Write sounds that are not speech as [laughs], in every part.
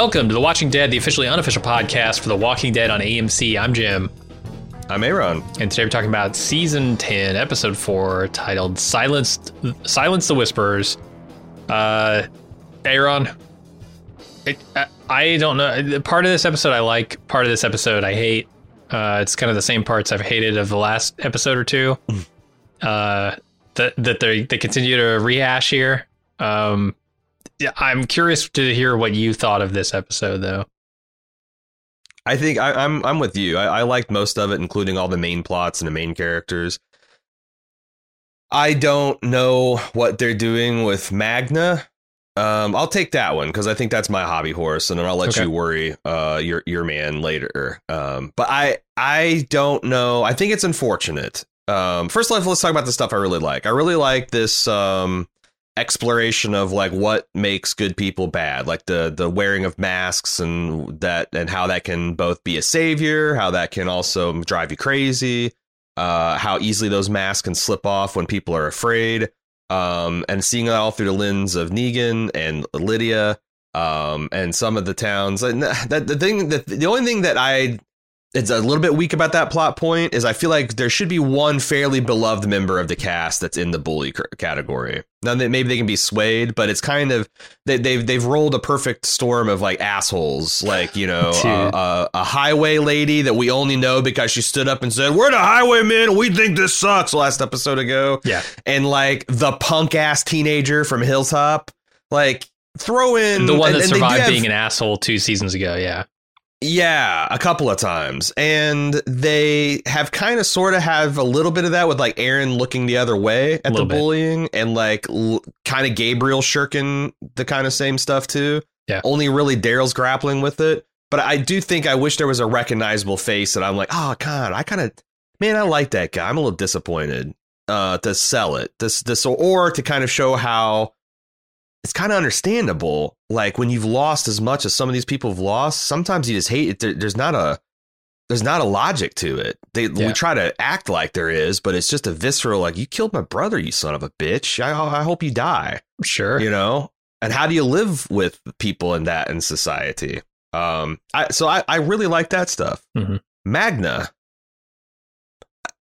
Welcome to The Watching Dead, the officially unofficial podcast for The Walking Dead on AMC. I'm Jim. I'm Aaron. And today we're talking about season 10, episode 4, titled Silence Silence the Whispers. Uh Aaron, it, I, I don't know. Part of this episode I like, part of this episode I hate. Uh, it's kind of the same parts I've hated of the last episode or two. [laughs] uh, that that they they continue to rehash here. Um, yeah, I'm curious to hear what you thought of this episode, though. I think I, am I'm, I'm with you. I, I liked most of it, including all the main plots and the main characters. I don't know what they're doing with Magna. Um, I'll take that one because I think that's my hobby horse, and then I'll let okay. you worry uh, your your man later. Um, but I I don't know. I think it's unfortunate. Um, first, let's let's talk about the stuff I really like. I really like this um, exploration of like what makes good people bad like the the wearing of masks and that and how that can both be a savior how that can also drive you crazy uh how easily those masks can slip off when people are afraid um and seeing it all through the lens of Negan and Lydia um and some of the towns. And [laughs] that the thing that the only thing that I it's a little bit weak about that plot point is I feel like there should be one fairly beloved member of the cast that's in the bully category. Now that maybe they can be swayed, but it's kind of they, they've they've rolled a perfect storm of like assholes, like you know [laughs] uh, uh, a highway lady that we only know because she stood up and said we're the highwaymen, we think this sucks last episode ago, yeah, and like the punk ass teenager from Hilltop, like throw in the one that and, survived being an asshole two seasons ago, yeah. Yeah, a couple of times. And they have kind of sort of have a little bit of that with like Aaron looking the other way at the bit. bullying and like l- kind of Gabriel shirking the kind of same stuff too. Yeah. Only really Daryl's grappling with it. But I do think I wish there was a recognizable face that I'm like, oh god, I kind of man, I like that guy. I'm a little disappointed uh to sell it. This this or to kind of show how it's kind of understandable. Like when you've lost as much as some of these people have lost, sometimes you just hate it. There, there's not a there's not a logic to it. They yeah. we try to act like there is, but it's just a visceral like you killed my brother, you son of a bitch. I I hope you die. Sure, you know. And how do you live with people in that in society? Um, I so I I really like that stuff. Mm-hmm. Magna,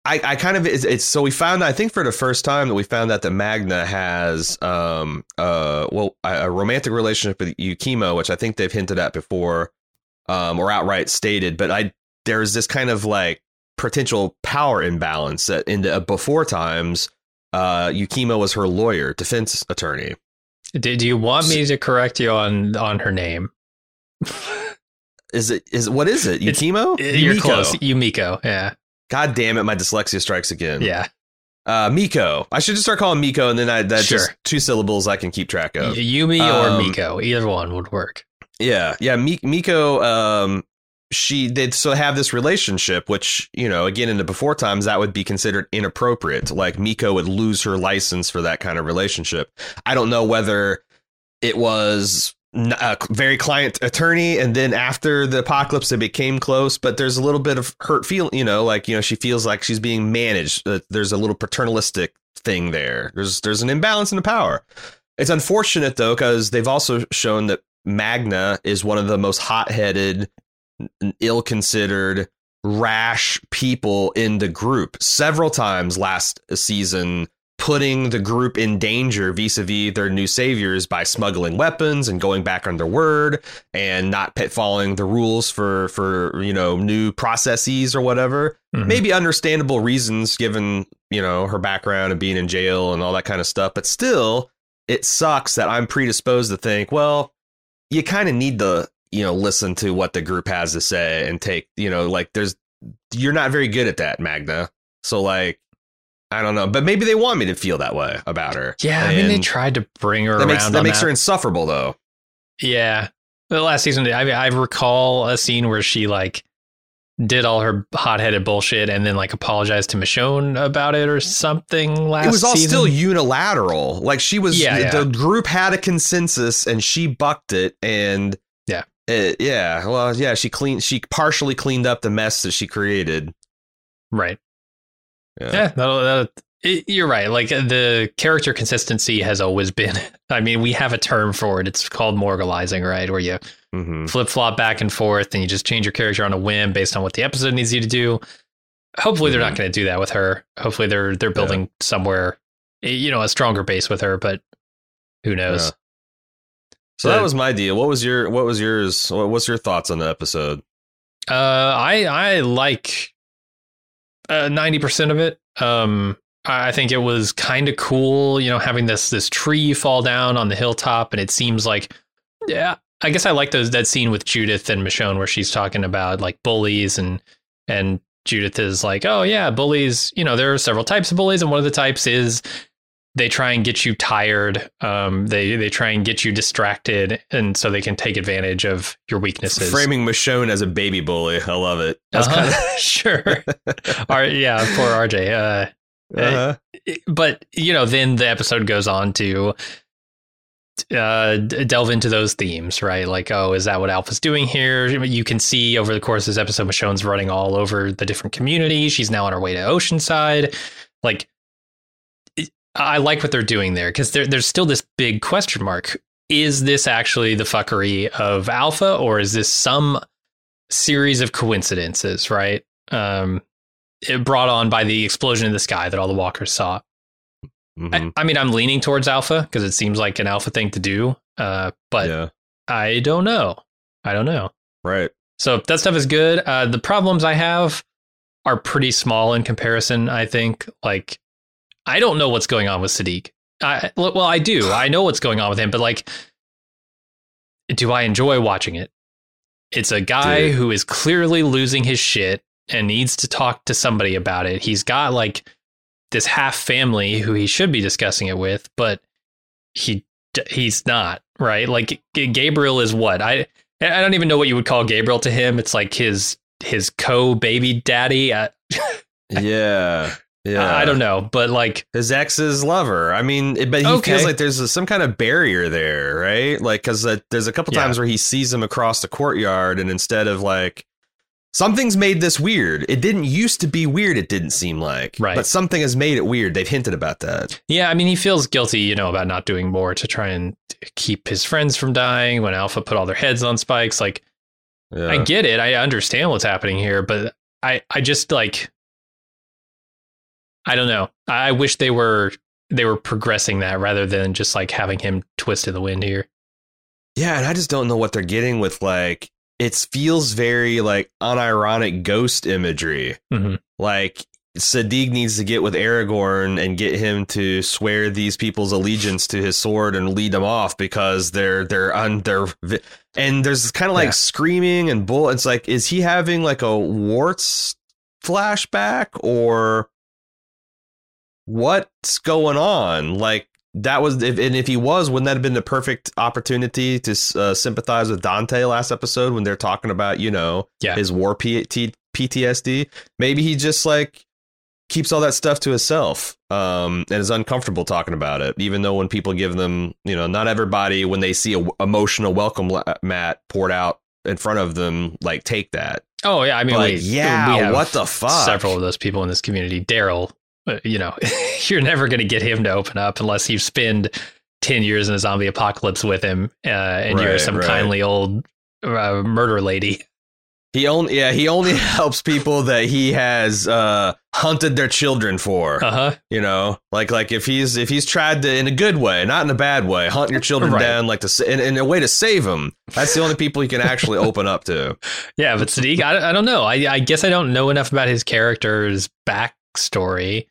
I, I kind of it's, it's, so we found I think for the first time that we found that the Magna has um uh well a, romantic relationship with Yukimo, which I think they've hinted at before, um or outright stated. But I there's this kind of like potential power imbalance that in the before times, uh Yukimo was her lawyer, defense attorney. Did you want me to correct you on on her name? is it is what is it? Yukimo? You're Yumiko. close. Yumiko. Yeah. God damn it, my dyslexia strikes again. Yeah. Uh, Miko. I should just start calling Miko, and then I, that's sure. just two syllables I can keep track of. Yumi um, or Miko, either one would work. Yeah, yeah. Miko, um, she did so have this relationship, which you know, again in the before times, that would be considered inappropriate. Like Miko would lose her license for that kind of relationship. I don't know whether it was a very client attorney and then after the apocalypse they became close but there's a little bit of hurt feel you know like you know she feels like she's being managed uh, there's a little paternalistic thing there. There's there's an imbalance in the power. It's unfortunate though because they've also shown that magna is one of the most hot-headed ill-considered rash people in the group. Several times last season putting the group in danger vis-a-vis their new saviors by smuggling weapons and going back on their word and not pit following the rules for for you know new processes or whatever Mhm. maybe understandable reasons given you know her background and being in jail and all that kind of stuff but still it sucks that i'm predisposed to think well you kind of need to you know listen to what the group has to say and take you know like there's you're not very good at that magna so like i don't know but maybe they want me to feel that way about her Yeah, I mean they tried to bring her that around. makes that makes that. her insufferable though Yeah. The last season, I mean, I recall a scene where she like did all her hot-headed bullshit and then like apologized to Michonne about it or something last it was all season. still unilateral like she was Yeah, yeah. the group had a consensus and she bucked it and Yeah. it, yeah well yeah she cleaned she partially cleaned up the mess that she created right. Yeah, Yeah, that'll, that it, you're right. Like uh, the character consistency has always been. [laughs] I mean, we have a term for it. It's called morgalizing, right? Where you hmm flip flop back and forth and you just change your character on a whim based on what the episode needs you to do. Hopefully they're not Mhm. going to do that with her. Hopefully they're they're building somewhere eh, you know a stronger base with her, but who knows. Yeah. so that was my deal what was your what was yours what's your thoughts on the episode Uh I I like uh 90% of it. Um I I think it was kind of cool, you know, having this this tree fall down on the hilltop and it seems like yeah, I guess I like those that scene with Judith and Michonne where she's talking about like bullies and and Judith is like, "Oh yeah, bullies, you know, there are several types of bullies and one of the types is they try and get you tired. Um they they try and get you distracted and so they can take advantage of your weaknesses." framing michonne as a baby bully i love it that's Uh-huh. kind [laughs] sure. [laughs] R- yeah, poor RJ. Uh, of uh but you know, then the episode goes on to uh, delve into those themes, right? Like, oh, is that what Alpha's doing here? You can see over the course of this episode, Michonne's running all over the different communities. She's now on her way to Oceanside. Like, it- I like what they're doing there because there, there's still this big question mark. Is this actually the fuckery of Alpha, or is this some series of coincidences, right? Um, it brought on by the explosion in the sky that all the walkers saw. mhm. I, I mean, I'm leaning towards alpha because it seems like an alpha thing to do. Uh, but yeah I don't know. I don't know. right So that stuff is good. Uh, the problems I have are pretty small in comparison. I think. Like, I don't know what's going on with Siddiq. I well, I do. I know what's going on with him, but like, do I enjoy watching it? It's a guy Dude. who is clearly losing his shit and needs to talk to somebody about it. He's got like this half family who he should be discussing it with, but he he's not right. Like Gabriel is what I I don't even know what you would call Gabriel to him. It's like his his co baby daddy. I, [laughs] yeah yeah I don't know, but like his ex's lover. I mean, but he Okay. feels like there's a, some kind of barrier there, right? Like, because uh, there's a couple Yeah. times where he sees him across the courtyard, and instead of like something's made this weird. It didn't used to be weird. It didn't seem like, Right. But something has made it weird. They've hinted about that. Yeah, I mean, he feels guilty, you know, about not doing more to try and keep his friends from dying when Alpha put all their heads on spikes. Like, Yeah. I get it. I understand what's happening here, but I, I just like, I don't know. I wish they were they were progressing that rather than just like having him twist in the wind here. Yeah, and I just don't know what they're getting with like it feels very like unironic ghost imagery. Mhm. Like Siddiq needs to get with Aragorn and get him to swear these people's allegiance to his sword and lead them off because they're they're un they're vi- and there's kind of like Yeah. screaming and bull. It's like is he having like a warts flashback or what's going on? Like that was if and if he was, wouldn't that have been the perfect opportunity to uh, sympathize with Dante last episode when they're talking about you know Yeah. his war P- T- PTSD? Maybe he just like keeps all that stuff to himself um, and is uncomfortable talking about it, even though when people give them, you know, not everybody when they see a w- emotional welcome la- mat poured out in front of them, like take that. Oh yeah, I mean, Like, yeah, what the fuck? Several of those people in this community, Daryl. You know, [laughs] you're never going to get him to open up unless you spend ten years in a zombie apocalypse with him, uh, and you're some right. kindly old uh, murder lady. He only yeah, he only [laughs] helps people that he has uh hunted their children for. Uh huh. You know, like like if he's if he's tried to in a good way, not in a bad way, hunt your children Right. down like to in, in a way to save them. That's the only people you can actually [laughs] open up to. Yeah, but Siddiq, I, I don't know. I, I guess I don't know enough about his character's backstory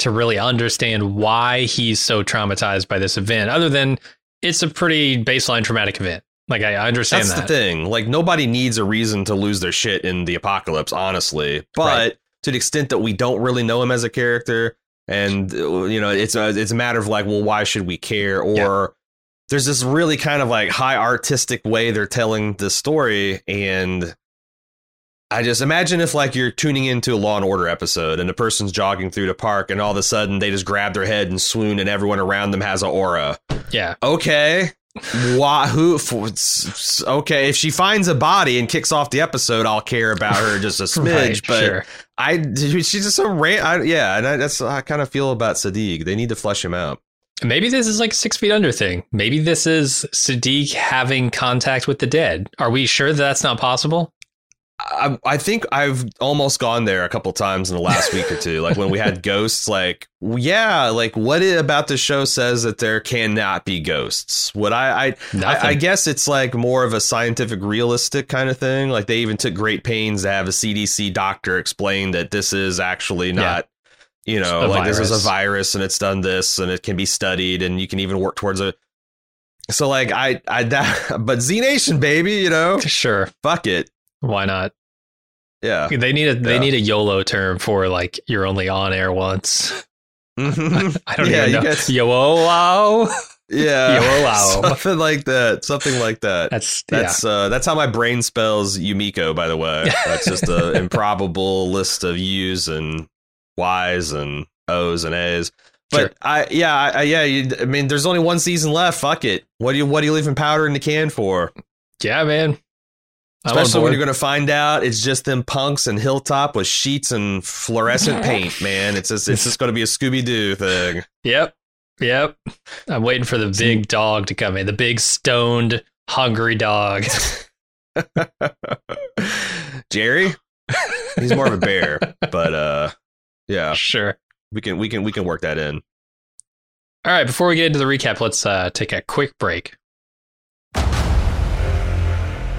to really understand why he's so traumatized by this event, other than it's a pretty baseline traumatic event. Like, I, understand That's that. the thing. Like nobody needs a reason to lose their shit in the apocalypse, honestly. But Right. to the extent that we don't really know him as a character, and you know, it's a it's a matter of like, well, why should we care? Or Yeah. there's this really kind of like high artistic way they're telling the story, and I just imagine if like you're tuning into a Law and Order episode, and a person's jogging through the park, and all of a sudden they just grab their head and swoon, and everyone around them has an aura Yeah. okay why who for, s- s- okay if she finds a body and kicks off the episode i'll care about her just a [laughs] smidge Right, but sure. i she's just so ran I, yeah and I, that's how i kind of feel about siddiq they need to flesh him out Maybe this is like a six feet under thing. Maybe this is Siddiq having contact with the dead. Are we sure that that's not possible? I, I think I've almost gone there a couple times in the last week or two. Like when we had [laughs] ghosts, like yeah, like what it about the show says that there cannot be ghosts. What I I, I I guess it's like more of a scientific, realistic kind of thing. Like they even took great pains to have a CDC doctor explain that this is actually not. You know, A like this is a virus. virus and it's done this and it can be studied and you can even work towards it. So like I I that [laughs] but Z Nation baby, you know, Sure. fuck it, Why not? yeah. They need a they Yeah. need a YOLO term for like you're only on air once. Mhm. [laughs] I don't Yeah, even know. guys- [laughs] YOLO. [laughs] Yeah, YOLO. something like that. Something like that. That's That's uh, that's how my brain spells Yumiko. By the way, that's just an improbable list of U's and Y's and O's and A's. But Sure. I, yeah, I, I- yeah. You, I mean, there's only one season left. Fuck it. What do you, what are you leaving powder in the can for? yeah, man. I'm on Especially when you're going to find out it's just them punks and Hilltop with sheets and fluorescent [laughs] paint. Man, it's just, it's just going to be a Scooby Doo thing. Yep. Yep. I'm waiting for the big dog to come in. The big stoned, hungry dog. [laughs] Jerry, he's more of a bear, [laughs] but uh, yeah, sure. we can we can we can work that in. All right. Before we get into the recap, let's uh, take a quick break.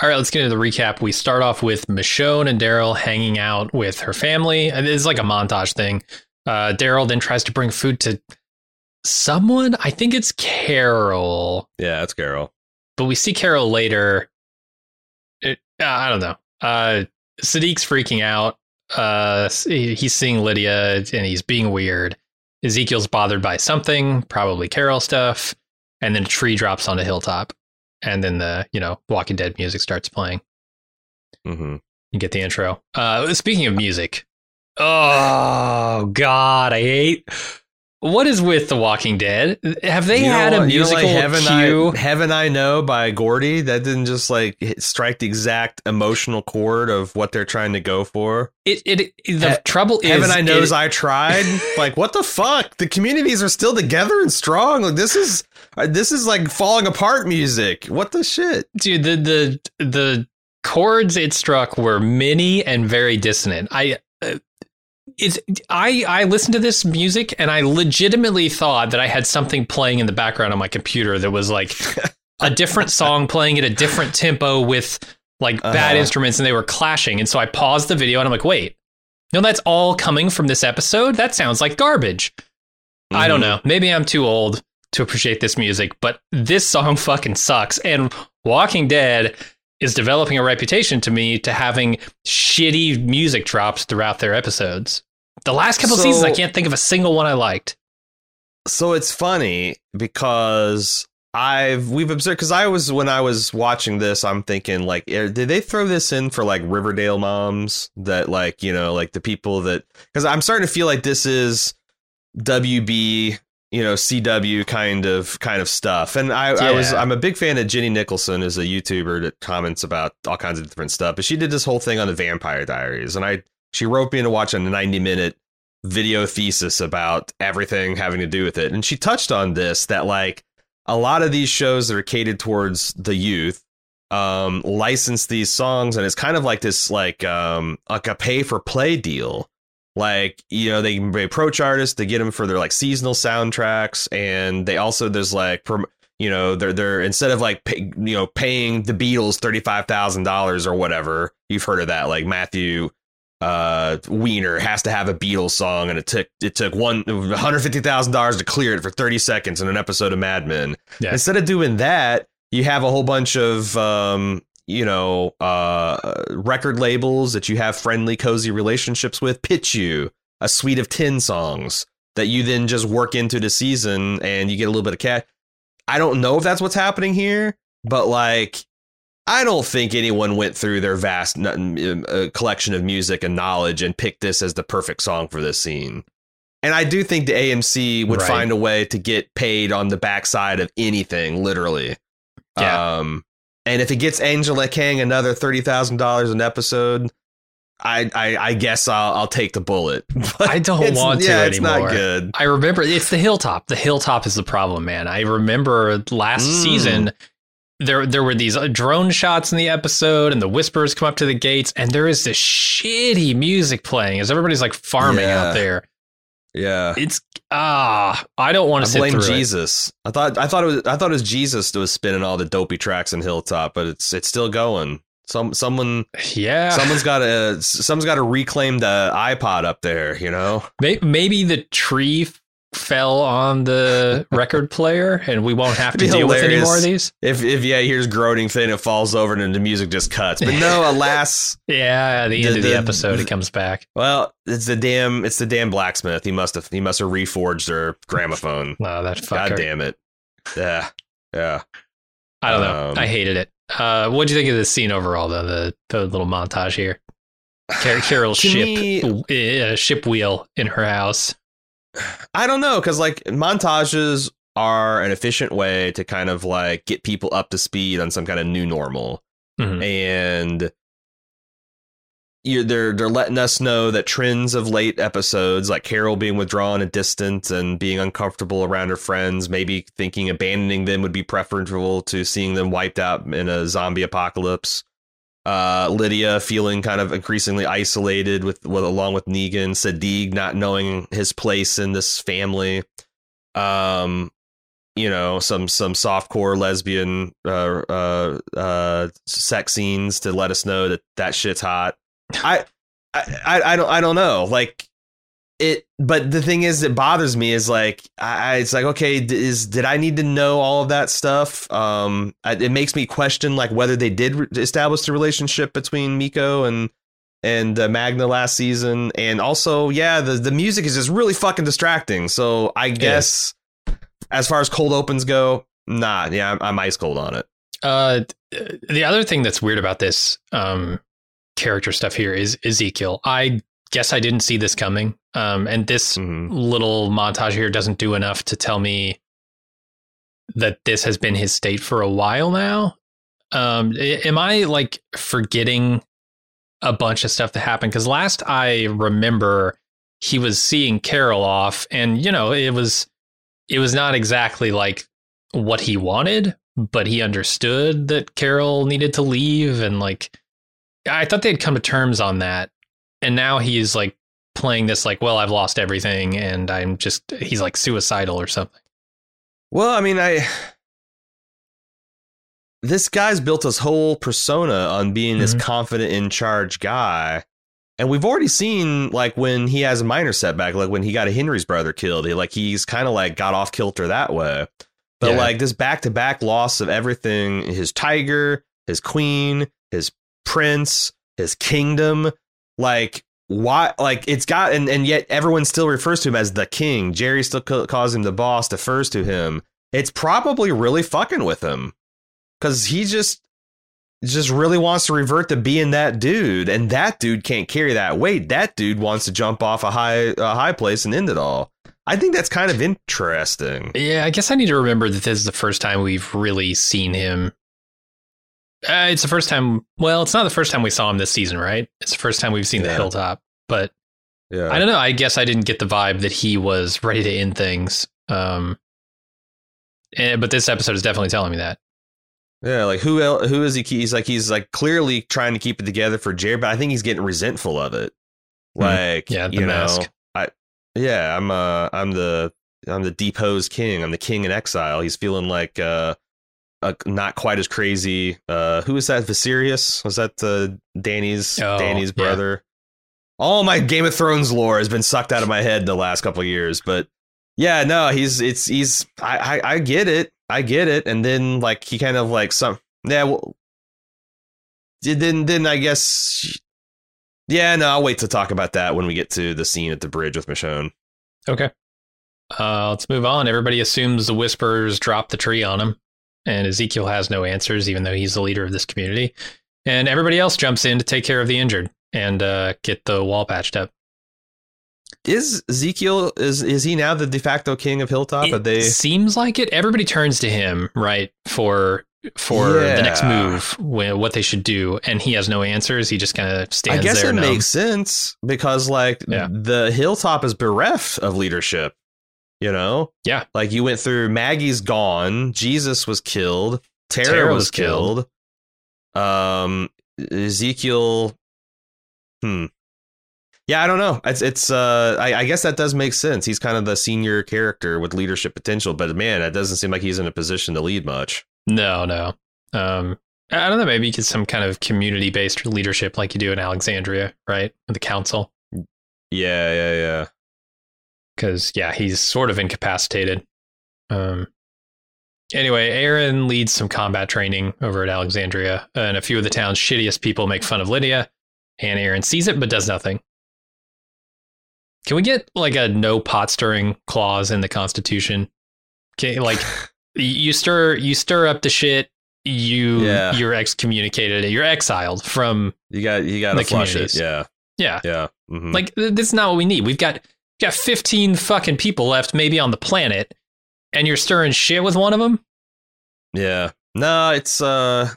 All right, let's get into the recap. We start off with Michonne and Daryl hanging out with her family. It's like a montage thing. Uh, Daryl then tries to bring food to someone. I think it's Carol, Yeah, that's Carol. but we see Carol later. It, uh, I don't know. Uh, Siddiq's freaking out. Uh, he's seeing Lydia and he's being weird. Ezekiel's bothered by something, probably Carol stuff. And then a tree drops on a hilltop. And then the, you know, Walking Dead music starts playing. hmm You get the intro. Uh, speaking of music, oh god, I hate. What is with The Walking Dead? Have they you had know, a you know, musical like Heaven cue? I, Heaven I Know by Gordi? That didn't just like strike the exact emotional chord of what they're trying to go for. It, it, the He- trouble is, Heaven I Knows it- I Tried. like what the fuck? The communities are still together and strong. Like this is this is like falling apart music. What the shit? dude. The the the chords it struck were many and very dissonant. I. Uh, it's I I listened to this music and I legitimately thought that I had something playing in the background on my computer that was like [laughs] a different song playing at a different tempo with like bad Uh-huh. instruments and they were clashing. And so I paused the video and I'm like, wait, no, that's all coming from this episode? That sounds like garbage. I don't Mhm. know. Maybe I'm too old to appreciate this music, but this song [laughs] fucking sucks. And Walking Dead is developing a reputation to me to having shitty music drops throughout their episodes. The last couple So- seasons, I can't think of a single one I liked. So it's funny because I've we've observed because I was when I was watching this, I'm thinking like, eh, did they throw this in for like Riverdale moms that like you know like the people that because I'm starting to feel like this is WB you know CW kind of kind of stuff, and I, I was Yeah. I'm a big fan of Jenny Nicholson as a YouTuber that comments about all kinds of different stuff, but she did this whole thing on the Vampire Diaries, and I she wrote me into watching a 90 minute video thesis about everything having to do with it, and she touched on this that like a lot of these shows that are catered towards the youth um license these songs and it's kind of like this like um like a pay for play deal like you know they, approach artists to get them for their like seasonal soundtracks and they also there's like prom- you know they're they're instead of like pay, you know paying the Beatles $35,000 or whatever you've heard of that like Matthew uh Weiner has to have a Beatles song and it took it took $150,000 to clear it for 30 seconds in an episode of Mad Men Yeah. instead of doing that you have a whole bunch of um you know uh record labels that you have friendly cozy relationships with pitch you a suite of 10 songs that you then just work into the season and you get a little bit of cash i don't know if that's what's happening here but like i don't think anyone went through their vast n- uh, collection of music and knowledge and picked this as the perfect song for this scene and I do think the AMC would Right. find a way to get paid on the backside of anything, literally. Yeah. Um, and if it gets Angela Kang another thirty thousand dollars an episode, I, I I guess I'll I'll take the bullet. [laughs] But I don't want to yeah, anymore. It's not good. I remember it's the hilltop. The hilltop is the problem, man. I remember last Mm. season there there were these uh, drone shots in the episode and the whispers come up to the gates and there is this shitty music playing as everybody's like farming Yeah. out there. Yeah. It's ah, I don't want to blame through it. Jesus. I thought I thought it was I thought it was Jesus that was spinning all the dopey tracks in Hilltop, but it's it's still going. Some someone Yeah. someone's got to someone's got to reclaim the iPod up there. You know. May- Maybe the tree fell on the record player and we won't have to deal with any more of these. If if yeah, here's groaning thing, it falls over and then the music just cuts. But no, [laughs] alas, Yeah, at the end The- of the the- episode, it comes back. well, it's the damn it's the damn blacksmith. He must have he must have reforged their gramophone. [laughs] Oh, that fucker. God damn it. Yeah. Yeah. I don't know. Um, I hated it. Uh, what do you think of this scene overall, though? The the little montage here. Car- Carol's ship me- uh, ship wheel in her house. I don't know because like montages are an efficient way to kind of like get people up to speed on some kind of new normal, Mhm. and you're, they're they're letting us know that trends of late episodes, like Carol being withdrawn and distant and being uncomfortable around her friends, maybe thinking abandoning them would be preferable to seeing them wiped out in a zombie apocalypse. Uh, Lydia feeling kind of increasingly isolated with, with along with Negan, Siddiq not knowing his place in this family. Um, you know, some some softcore lesbian uh, uh, uh, sex scenes to let us know that that shit's hot. [laughs] I, I I I don't I don't know like it but the thing is that bothers me is like I, it's like okay is did I need to know all of that stuff? Um it makes me question like whether they did re- establish the relationship between Miko and and uh, Magna last season. And also yeah the the music is just really fucking distracting. So I guess as far as cold opens go nah yeah I'm, I'm ice cold on it. Uh, the other thing that's weird about this um, character stuff here is Ezekiel. I guess I didn't see this coming. Um, and this Mhm. little montage here doesn't do enough to tell me that this has been his state for a while now. Um, am I like forgetting a bunch of stuff that happened? Because last I remember, he was seeing Carol off, and you know, it was it was not exactly like what he wanted, but he understood that Carol needed to leave, and like I thought they'd come to terms on that, and now he's like playing this like, well, I've lost everything, and I'm just he's like suicidal or something. Well, I mean, I this guy's built his whole persona on being this Mhm. confident in charge guy. And we've already seen like when he has a minor setback, like when he got a Henry's brother killed, he like he's kind of like got off kilter that way. But Yeah. like this back to back loss of everything, his tiger, his queen, his prince, his kingdom, like why like it's got and, and yet everyone still refers to him as the king. Jerry still ca- calls him the boss, defers to him it's probably really fucking with him because he just just really wants to revert to being that dude, and that dude can't carry that weight. That dude wants to jump off a high a high place and end it all. I think that's kind of interesting. Yeah, I guess I need to remember that this is the first time we've really seen him. Uh, it's the first time. Well, it's not the first time we saw him this season, right? It's the first time we've seen the hilltop. But Yeah, I don't know. I guess I didn't get the vibe that he was ready to end things. Um, and, but this episode is definitely telling me that. Yeah, like who el who is he? He's like he's like clearly trying to keep it together for Jared, but I think he's getting resentful of it. Hmm. Like, Yeah, the you know, mask. I yeah, I'm uh I'm the I'm the deposed king. I'm the king in exile. He's feeling like uh, uh not quite as crazy. Uh, who is that? Viserys? Was that the Danny's Oh, Danny's yeah. brother? All my Game of Thrones lore has been sucked out of my head in the last couple of years, but yeah, no, he's it's he's I, I I get it, I get it, and then like he kind of like some yeah, well, then then I guess yeah, no, I'll wait to talk about that when we get to the scene at the bridge with Michonne. Okay. Uh, let's move on. Everybody assumes the whispers dropped the tree on him, and Ezekiel has no answers, even though he's the leader of this community. And everybody else jumps in to take care of the injured and uh, get the wall patched up. Is Ezekiel is is he now the de facto king of Hilltop? Are It they seems like it. Everybody turns to him, right, for for the next move, what they should do, and he has no answers. He just kind of stands. There. I guess it numb. makes sense because like Yeah. the Hilltop is bereft of leadership. You know? Yeah. Like you went through Maggie's gone, Jesus was killed, Tara, Tara was, was killed. killed. Um Ezekiel Hmm. Yeah, I don't know. It's it's uh I, I guess that does make sense. He's kind of the senior character with leadership potential, but man, it doesn't seem like he's in a position to lead much. No, no. Um, I I don't know. Maybe get some kind of community based leadership like you do in Alexandria, right? With the council. Yeah, yeah, yeah. Because yeah, he's sort of incapacitated. Um. Anyway, Aaron leads some combat training over at Alexandria, and a few of the town's shittiest people make fun of Lydia, and Aaron sees it but does nothing. Can we get like a no pot stirring clause in the Constitution? Okay, like [laughs] you stir you stir up the shit, you Yeah. you're excommunicated, you're exiled from You got you got to The flush it. Yeah. yeah. Yeah. mhm. Like th- this is not what we need. We've got got 15 fucking people left maybe on the planet and you're stirring shit with one of them? Yeah. No, it's uh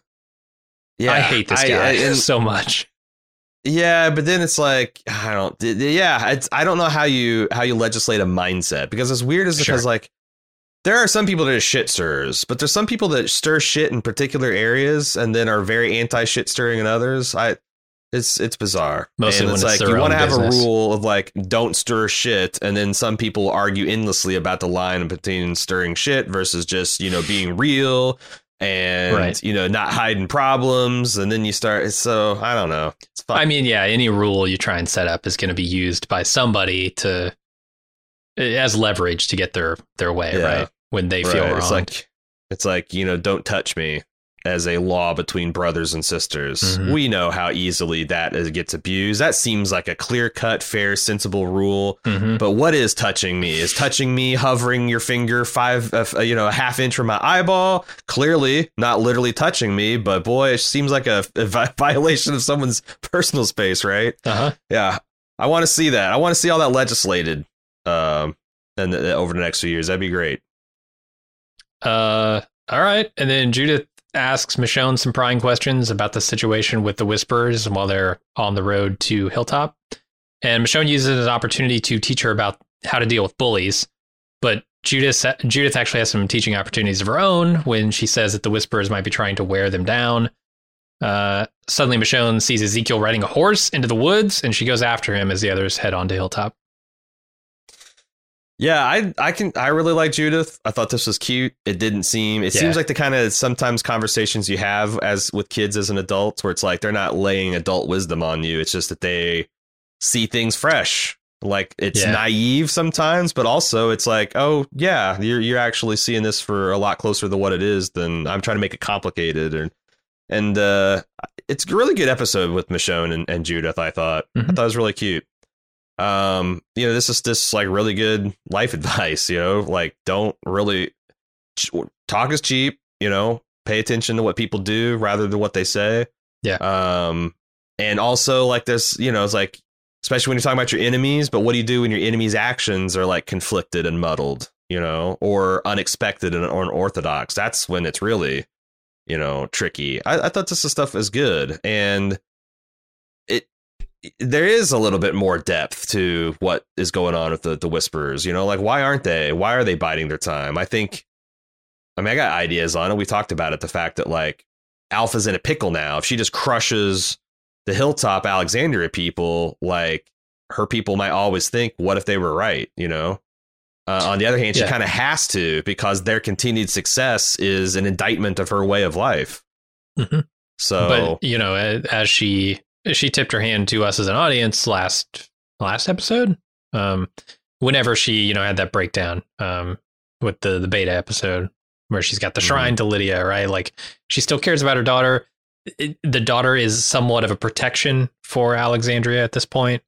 yeah. I hate this I- guy I- and- [laughs] so much. yeah, but then it's like I don't yeah, it's I don't know how you how you legislate a mindset because as weird as Sure. because like there are some people that are shit stirrers, but there's some people that stir shit in particular areas and then are very anti shit stirring in others. I it's it's bizarre. Mostly and when it's it's like you want to have business. a rule of like don't stir shit, and then some people argue endlessly about the line between stirring shit versus just you know being real and Right. you know not hiding problems, and then you start. So I don't know. It's fun. I mean, yeah, any rule you try and set up is going to be used by somebody to eh, as leverage to get their their way, Yeah. right? When they feel Right, wrong. It's like it's like you know, don't touch me as a law between brothers and sisters. Mhm. We know how easily that is, gets abused. That seems like a clear cut, fair, sensible rule. Mhm. But what is touching me? Is touching me hovering your finger five, uh, you know, a half inch from my eyeball? Clearly not literally touching me, but boy, it seems like a, a [laughs] violation of someone's personal space, right? uh-huh. Yeah, I want to see that. I want to see all that legislated, um, and uh, over the next few years. That'd be great. Uh, all right. And then Judith asks Michonne some prying questions about the situation with the Whisperers while they're on the road to Hilltop. And Michonne uses it as an opportunity to teach her about how to deal with bullies. But Judith, Judith actually has some teaching opportunities of her own when she says that the Whisperers might be trying to wear them down. Uh, suddenly, Michonne sees Ezekiel riding a horse into the woods, and she goes after him as the others head on to Hilltop. Yeah, I I can I really like Judith. I thought this was cute. It didn't seem it Yeah. seems like the kind of sometimes conversations you have as with kids as an adult where it's like they're not laying adult wisdom on you. It's just that they see things fresh. Like it's Yeah. naive sometimes, but also it's like, oh yeah, you're you're actually seeing this for a lot closer to what it is than I'm trying to make it complicated and and uh it's a really good episode with Michonne and, and Judith, I thought. I Mhm. thought it was really cute um you know this is this like really good life [laughs] advice you know like don't really talk is cheap. You know, pay attention to what people do rather than what they say. Yeah. Um, and also like this, you know, it's like especially when you're talking about your enemies. But what do you do when your enemies' actions are like conflicted and muddled, you know, or unexpected and or unorthodox? That's when it's really, you know, tricky. I, I thought this stuff is good, and it there is a little bit more depth to what is going on with the the whispers. You know, like why aren't they? Why are they biding their time? I think. I mean, I got ideas on it. We talked about it. The fact that like Alpha's in a pickle now. If she just crushes the hilltop Alexandria people, like her people might always think, what if they were right? You know? Uh, on the other hand, she Yeah. kind of has to because their continued success is an indictment of her way of life. Mhm. So, but you know, as she she tipped her hand to us as an audience last last episode, um, whenever she you know had that breakdown, um, with the the beta episode where she's got the Mhm. shrine to Lydia, right? Like she still cares about her daughter. It- the daughter is somewhat of a protection for Alexandria at this point.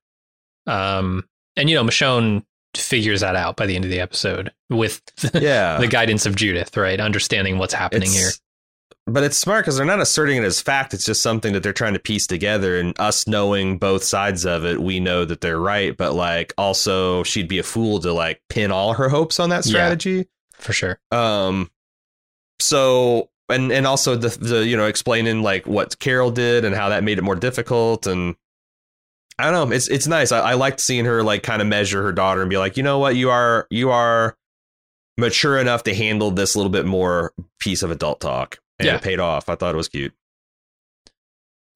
Um, and you know, Michonne figures that out by the end of the episode with [laughs] yeah. the guidance of Judith, right? Understanding what's happening It's- here. But it's smart because they're not asserting it as fact. It's just something that they're trying to piece together. And us knowing both sides of it, we know that they're right. But like, also, she'd be a fool to like pin all her hopes on that Yeah. strategy. For sure. Um, so and and also the the you know explaining like what Carol did and how that made it more difficult and I don't know. It's it's nice. I, I liked seeing her like kind of measure her daughter and be like, you know what, you are you are mature enough to handle this little bit more piece of adult talk. And Yeah. it paid off. I thought it was cute.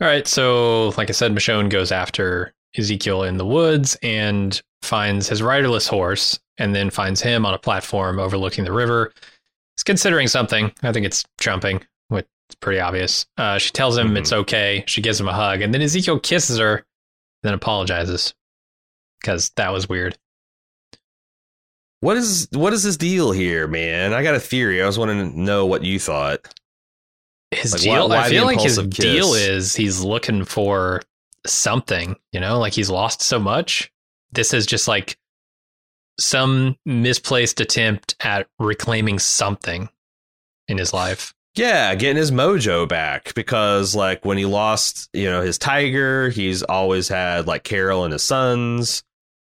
All right. So, like I said, Michonne goes after Ezekiel in the woods and finds his riderless horse and then finds him on a platform overlooking the river. He's considering something. I think it's jumping, which is pretty obvious. Uh, she tells him Mhm. it's okay. She gives him a hug. And then Ezekiel kisses her, and then apologizes because that was weird. What is what is this deal here, man? I got a theory. I was wanting to know what you thought. His Like, deal, why- why I feel like his kiss? deal is he's looking for something, you know, like he's lost so much. This is just like some misplaced attempt at reclaiming something in his life. Yeah, getting his mojo back because like when he lost, you know, his tiger, he's always had like Carol and his sons.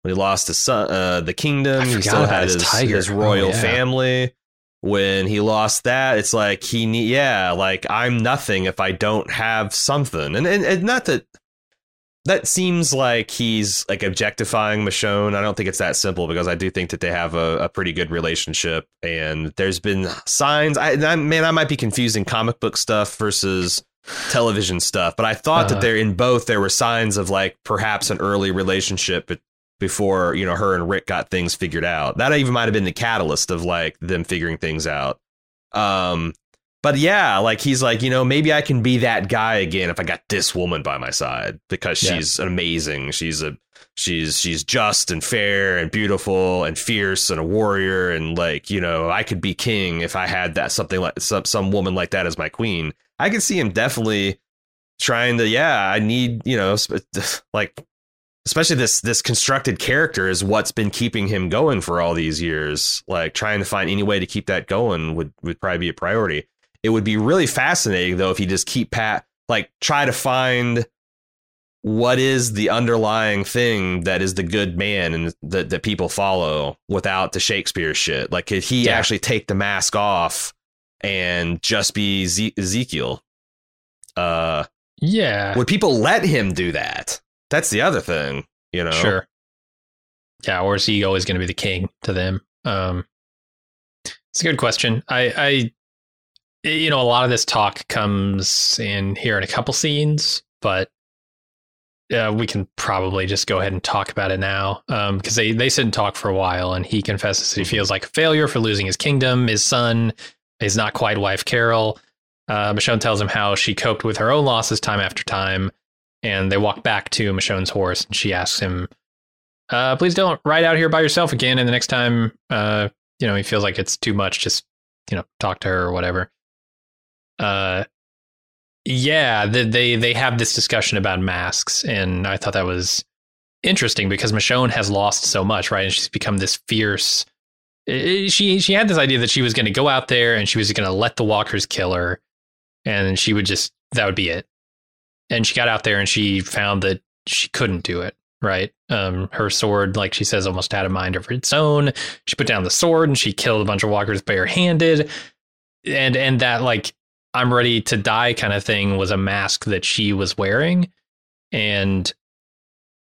When he lost his son, uh, the kingdom, he still had his his, his royal Oh, yeah. family. When he lost that, it's like he need, yeah, like I'm nothing if I don't have something, and and, and not that that seems like he's like objectifying Michonne. I don't think it's that simple because I do think that they have a, a pretty good relationship, and there's been signs. I, I man, I might be confusing comic book stuff versus television stuff, but I thought Uh-huh. that there in both there were signs of like perhaps an early relationship before you know her and Rick got things figured out. That even might have been the catalyst of like them figuring things out. Um, but yeah, like he's like, you know, maybe I can be that guy again if I got this woman by my side because Yeah. she's amazing. She's a she's she's just and fair and beautiful and fierce and a warrior and like, you know, I could be king if I had that something like some some woman like that as my queen. I could see him definitely trying to yeah, I need, you know, [sighs] like especially this this constructed character is what's been keeping him going for all these years. Like trying to find any way to keep that going would would probably be a priority. It would be really fascinating though if you just keep pat like try to find what is the underlying thing that is the good man and that that people follow without the Shakespeare shit. Like could he Yeah. actually take the mask off and just be Ze- Ezekiel? Uh Yeah. would people let him do that? That's the other thing, you know. Sure. Yeah, or is he always going to be the king to them? Um, it's a good question. I, I, you know, a lot of this talk comes in here in a couple scenes, but uh, we can probably just go ahead and talk about it now because they they sit and talk for a while, and he confesses that he feels like a failure for losing his kingdom, his son, his not quite wife Carol. Uh, Michonne tells him how she coped with her own losses time after time, and they walk back to Michonne's horse, and she asks him, uh, "Please don't ride out here by yourself again." And the next time, uh, you know, he feels like it's too much, just you know, talk to her or whatever. Uh, yeah, the, they they have this discussion about masks, and I thought that was interesting because Michonne has lost so much, right? And she's become this fierce. she she had this idea that she was going to go out there and she was going to let the walkers kill her, and she would just that would be it. And she got out there and she found that she couldn't do it. Right, um, her sword, like she says, almost had a mind of its own. She put down the sword and she killed a bunch of walkers barehanded, and and that like I'm ready to die kind of thing was a mask that she was wearing, and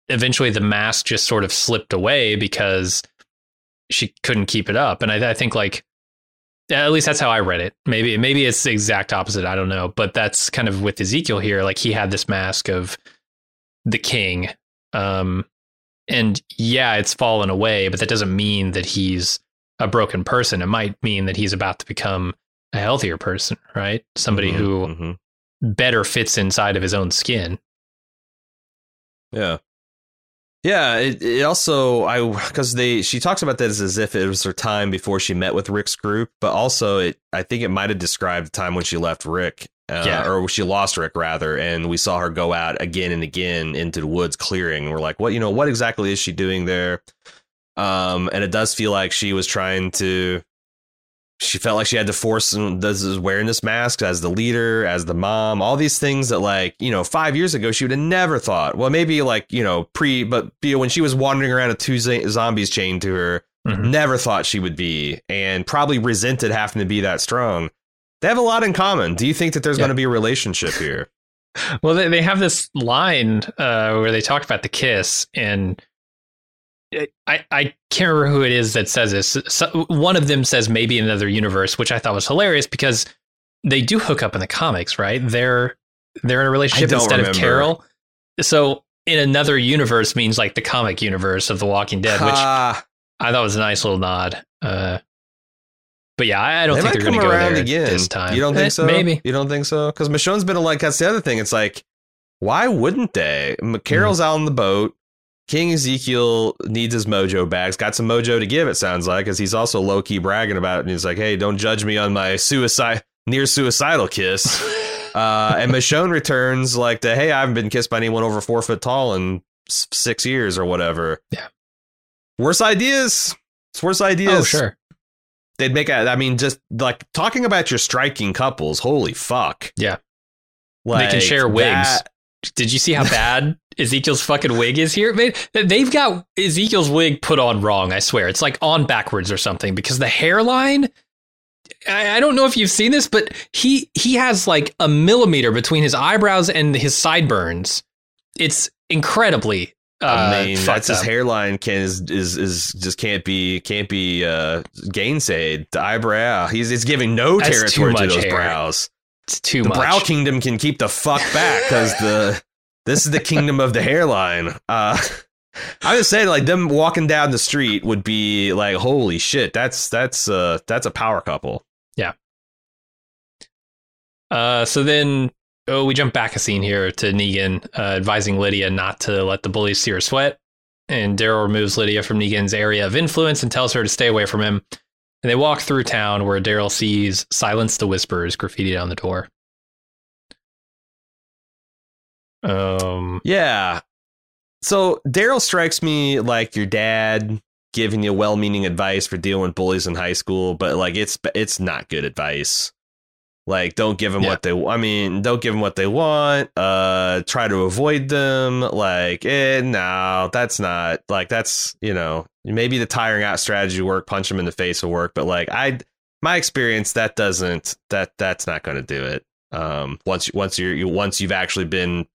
eventually the mask just sort of slipped away because she couldn't keep it up. And I, I think like at least that's how I read it. Maybe maybe it's the exact opposite. I don't know, but that's kind of with Ezekiel here. Like he had this mask of the king, um, and yeah, it's fallen away, but that doesn't mean that he's a broken person. It might mean that he's about to become a healthier person, right? Somebody Mhm, who mhm. better fits inside of his own skin. Yeah. Yeah, it, it also I because they she talks about this as if it was her time before she met with Rick's group, but also it I think it might have described the time when she left Rick, uh, Yeah. or she lost Rick rather, and we saw her go out again and again into the woods clearing. And we're like, what you know, what exactly is she doing there? Um, and it does feel like she was trying to. She felt like she had to force and this is wearing this mask as the leader, as the mom, all these things that like, you know, five years ago she would have never thought. Well, maybe like, you know, pre but you know, when she was wandering around with two zombies chained to her, Mhm. never thought she would be and probably resented having to be that strong. They have a lot in common. Do you think that there's Yeah. going to be a relationship here? [laughs] Well, they, they have this line uh, where they talk about the kiss, and I, I can't remember who it is that says this. So, one of them says maybe another universe, which I thought was hilarious because they do hook up in the comics, right? They're they're in a relationship instead of. Carol. So in another universe means like the comic universe of The Walking Dead, which Ah, I thought was a nice little nod. Uh, but yeah, I, don't they think they're going to go there again. this time. You don't Eh, think so? Maybe. You don't think so? Because Michonne's been like that's the other thing. It's like, why wouldn't they? M- Carol's out on the boat. King Ezekiel needs his mojo bags. Got some mojo to give. It sounds like, because he's also low key bragging about it. And he's like, "Hey, don't judge me on my suicide, near suicidal kiss." [laughs] uh, and Michonne returns like the, "Hey, I haven't been kissed by anyone over four foot tall in six years or whatever." Yeah. Worse ideas. It's worse ideas. Oh, sure. They'd make a, I mean, just like talking about your striking couples. Holy fuck. Yeah. Like, they can share wigs. that- Did you see how bad [laughs] Ezekiel's fucking wig is here? Man, they've got Ezekiel's wig put on wrong, I swear. It's like on backwards or something because the hairline. I, I don't know if you've seen this, but he he has like a millimeter between his eyebrows and his sideburns. It's incredibly. Uh, I mean, fucked that's his hairline can is, is is just can't be can't be uh gainsayed. The eyebrow, he's it's giving no That's territory to those hair. brows. It's too the much. brow kingdom can keep the fuck back because the this is the kingdom of the hairline. Uh, I'm just saying, like them walking down the street would be like, holy shit, that's that's uh that's a power couple. Yeah. Uh, so then, oh, we jump back a scene here to Negan uh, advising Lydia not to let the bullies see her sweat. And Daryl removes Lydia from Negan's area of influence and tells her to stay away from him. And they walk through town where Daryl sees Silence the Whispers graffitied on the door. Um, Yeah. So Daryl strikes me like your dad giving you well-meaning advice for dealing with bullies in high school, but like it's it's not good advice. Like don't give them Yeah. what they I mean, don't give them what they want. Uh try to avoid them. Like, eh, no, that's not like that's, you know, maybe the tiring out strategy work, punch them in the face will work, but like I my experience that doesn't that that's not going to do it. Um once once you're you once you've actually been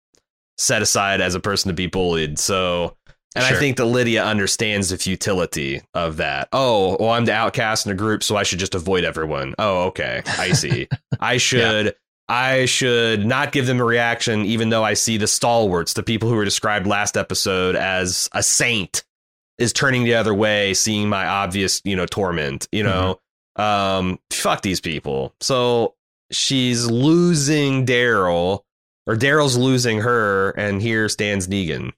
set aside as a person to be bullied. So, and I think that Lydia understands the futility of that. Oh, well, I'm the outcast in a group, so I should just avoid everyone. Oh, okay, I see. [laughs] I should. I should not give them a reaction, even though I see the stalwarts, the people who were described last episode as a saint, is turning the other way, seeing my obvious, you know, torment. You know, um, fuck these people. So she's losing Daryl, or Daryl's losing her, and here stands Negan,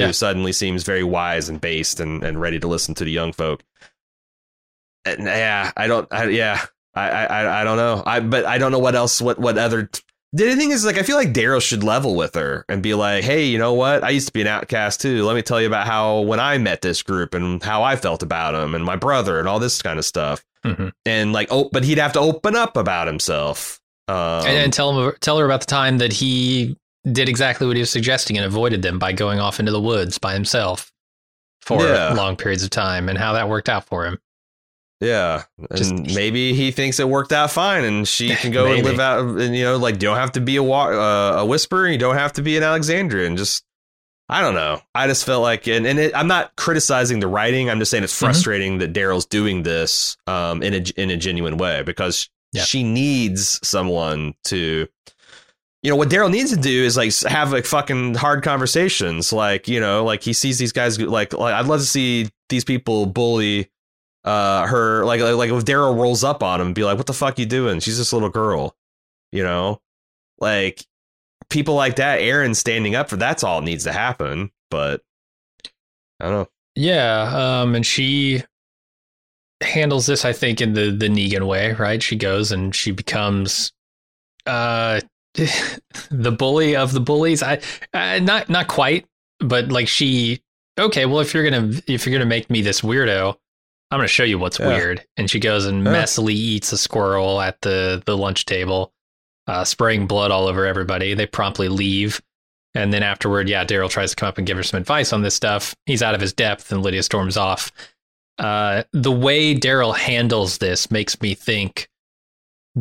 Yeah. who suddenly seems very wise and based and, and ready to listen to the young folk. And yeah, I don't, I, yeah, I, I, I- don't know. I, but I don't know what else, what, what other, The thing is, like, I feel like Daryl should level with her and be like, "Hey, you know what? I used to be an outcast too. Let me tell you about how when I met this group and how I felt about him and my brother and all this kind of stuff." Mhm. And like, oh, but he'd have to open up about himself. Um, and, and tell him tell her about the time that he did exactly what he was suggesting and avoided them by going off into the woods by himself for Yeah. long periods of time and how that worked out for him. Yeah, and Just- maybe he thinks it worked out fine, and she [laughs] can go and live out. And you know, like you don't have to be a wa- uh, a whisperer, you don't have to be an Alexandrian. Just I don't know. I just felt like, and, and it, I'm not criticizing the writing. I'm just saying it's Mhm. frustrating that Daryl's doing this um, in a in a genuine way because Yeah. she needs someone to. You know what Daryl needs to do is like have like fucking hard conversations. Like you know, like he sees these guys like like I'd love to see these people bully uh her like like, like if Daryl rolls up on him and be like, "What the fuck you doing? She's a little girl," you know, like people like that. Aaron standing up for that's all needs to happen. But I don't know. Yeah, um, and she handles this, I think, in the the Negan way, right? She goes and she becomes uh [laughs] the bully of the bullies. I uh, not not quite, but like she okay, well if you're gonna if you're gonna make me this weirdo, I'm gonna show you what's Yeah. weird. And she goes and Yeah. messily eats a squirrel at the the lunch table, uh, spraying blood all over everybody. They promptly leave. And then afterward, yeah, Daryl tries to come up and give her some advice on this stuff. He's out of his depth, and Lydia storms off. Uh, the way Daryl handles this makes me think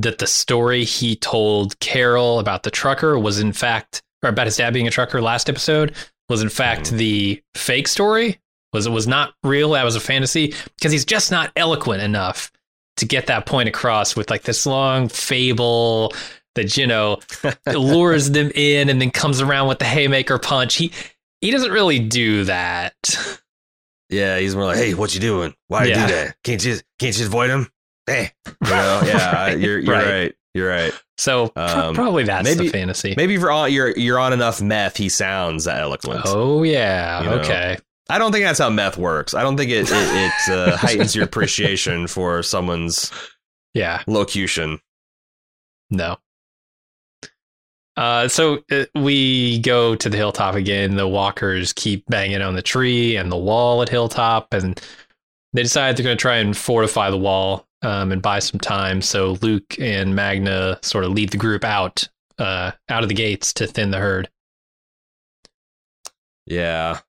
that the story he told Carol about the trucker was, in fact, or about his dad being a trucker last episode, was in fact Mhm. the fake story. Was it was not real? That was a fantasy because he's just not eloquent enough to get that point across with like this long fable that you know [laughs] lures them in and then comes around with the haymaker punch. He he doesn't really do that. Yeah, he's more like, "Hey, what you doing? Why you Yeah. do that? Can't you can't you avoid him?" Hey, you know, yeah, [laughs] Right, you're you're right. right. You're right. So Um, probably that's maybe- the fantasy. Maybe if you're on you're you're on enough meth, he sounds that eloquent. Oh yeah, You know. okay. I don't think that's how meth works. I don't think it it, it uh, [laughs] heightens your appreciation for someone's Yeah, locution. no. Uh, so uh, we go to the hilltop again. The walkers keep banging on the tree and the wall at hilltop, and they decide they're going to try and fortify the wall um, and buy some time. So Luke and Magna sort of lead the group out, uh, out of the gates to thin the herd. Yeah.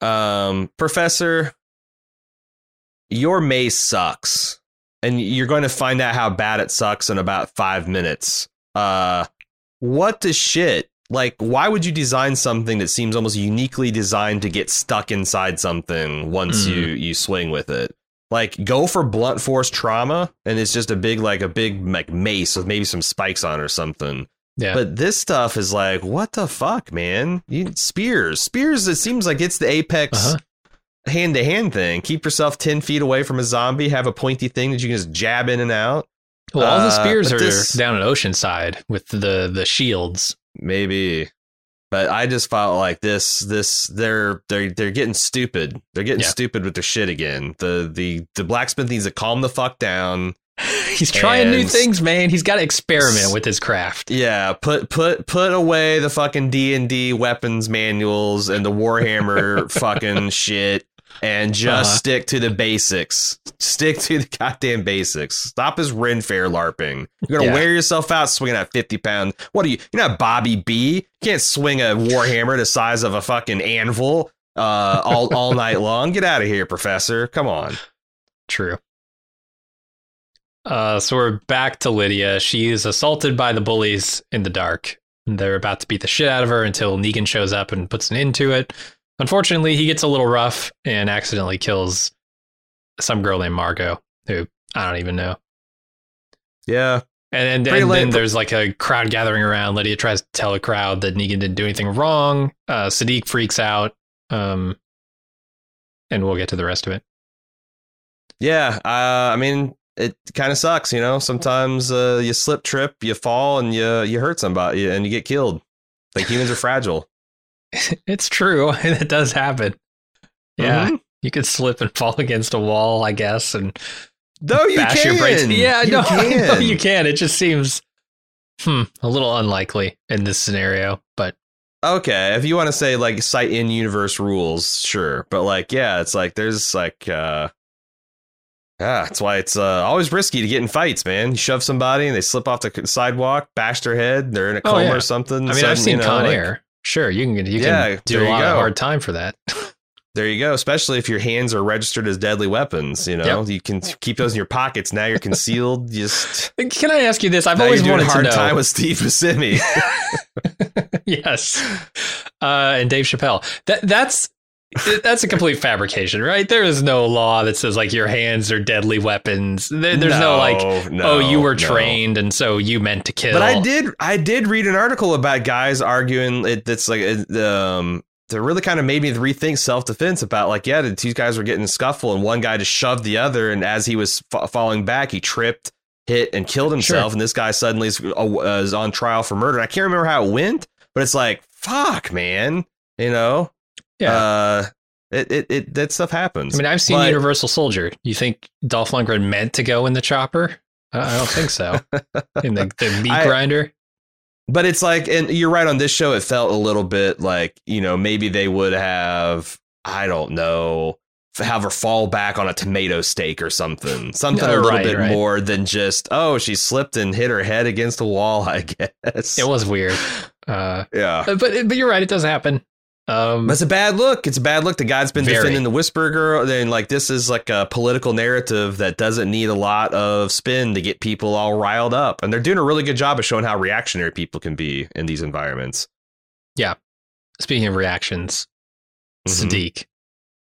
Um, Professor, your maze sucks. And you're going to find out how bad it sucks in about five minutes. Uh, what the shit? Like, why would you design something that seems almost uniquely designed to get stuck inside something once Mm. you you swing with it? Like, go for blunt force trauma, and it's just a big like a big like mace with maybe some spikes on or something. Yeah, But this stuff is like, what the fuck, man? You spears, spears. It seems like it's the apex hand to hand thing. Keep yourself ten feet away from a zombie. Have a pointy thing that you can just jab in and out. well, all the uh, spears are this- down at Oceanside with the the shields. Maybe, but I just felt like this. This they're they're they're getting stupid. They're getting Yeah. stupid with their shit again. The the the blacksmith needs to calm the fuck down. [laughs] He's trying new things, man. He's got to experiment with his craft. Yeah, put put put away the fucking D and D weapons manuals and the Warhammer [laughs] fucking shit, and just Uh-huh. stick to the basics. Stick to the [laughs] goddamn basics. Stop his Ren Fair larping. You're gonna Yeah. wear yourself out swinging that fifty pound. What are you? You're not Bobby B. You can't swing a Warhammer the size of a fucking anvil uh, all all [laughs] night long. Get out of here, Professor. Come on. True. Uh, so we're back to Lydia. She is assaulted by the bullies in the dark. They're about to beat the shit out of her until Negan shows up and puts an end to it. Unfortunately, he gets a little rough and accidentally kills some girl named Margot, who I don't even know. Yeah, And, and, and then there's like a crowd gathering around. Lydia tries to tell a crowd that Negan didn't do anything wrong. Uh, Siddiq freaks out. Um, and we'll get to the rest of it. Yeah, uh, I mean, it kind of sucks, you know. Sometimes uh, you slip, trip, you fall, and you you hurt somebody, and you get killed. Like humans are fragile. [laughs] It's true. [laughs] It does happen. Yeah. Mhm. You could slip and fall against a wall, I guess, and No, you bash can. your brains. Yeah, you no, [laughs] can. you can. It just seems Hmm, a little unlikely in this scenario, but Okay, if you want to say like cite in universe rules, sure. But like, yeah, it's like there's like uh yeah, that's why it's uh, always risky to get in fights, man. You shove somebody and they slip off the sidewalk, bash their head, they're in a Oh, coma yeah. or something. I mean, sudden, I've seen you know, Con like, Air. Sure, you can get you Yeah, can do a lot of hard time for that. [laughs] There you go. Especially if your hands are registered as deadly weapons. You know, Yep. you can keep those in your pockets. Now you're concealed. Just [laughs] Can I ask you this? I've always wanted a hard to know. time with Steve Buscemi. [laughs] yes, uh, and Dave Chappelle. That that's that's a complete fabrication, right? There is no law that says like your hands are deadly weapons. There, there's no, like, no, oh, you were no. trained and so you meant to kill. But I did, I did read an article about guys arguing it. That's like, it, um, that really kind of made me rethink self defense about like, yeah, the two guys were getting a scuffle, and one guy just shoved the other, and as he was fa- falling back, he tripped, hit, and killed himself, Sure. and this guy suddenly is, uh, is on trial for murder. I can't remember how it went, but it's like, fuck, man, you know, Yeah. uh, it, it, it that stuff happens. I mean, I've seen But- Universal Soldier. You think Dolph Lundgren meant to go in the chopper? I don't think so. [laughs] in the, the meat I- grinder. But it's like, and you're right on this show. It felt a little bit like you know maybe they would have I don't know have her fall back on a tomato stake or something, [laughs] something a Oh, little right, bit right. more than just oh she slipped and hit her head against a wall. [laughs] I guess It was weird. Uh, yeah. but but you're right. It does happen. Um, That's a bad look. It's a bad look. The guy's been Very. defending the Whisper Girl. Then, like, this is like a political narrative that doesn't need a lot of spin to get people all riled up. And they're doing a really good job of showing how reactionary people can be in these environments. Yeah. Speaking of reactions, Mhm. Siddiq,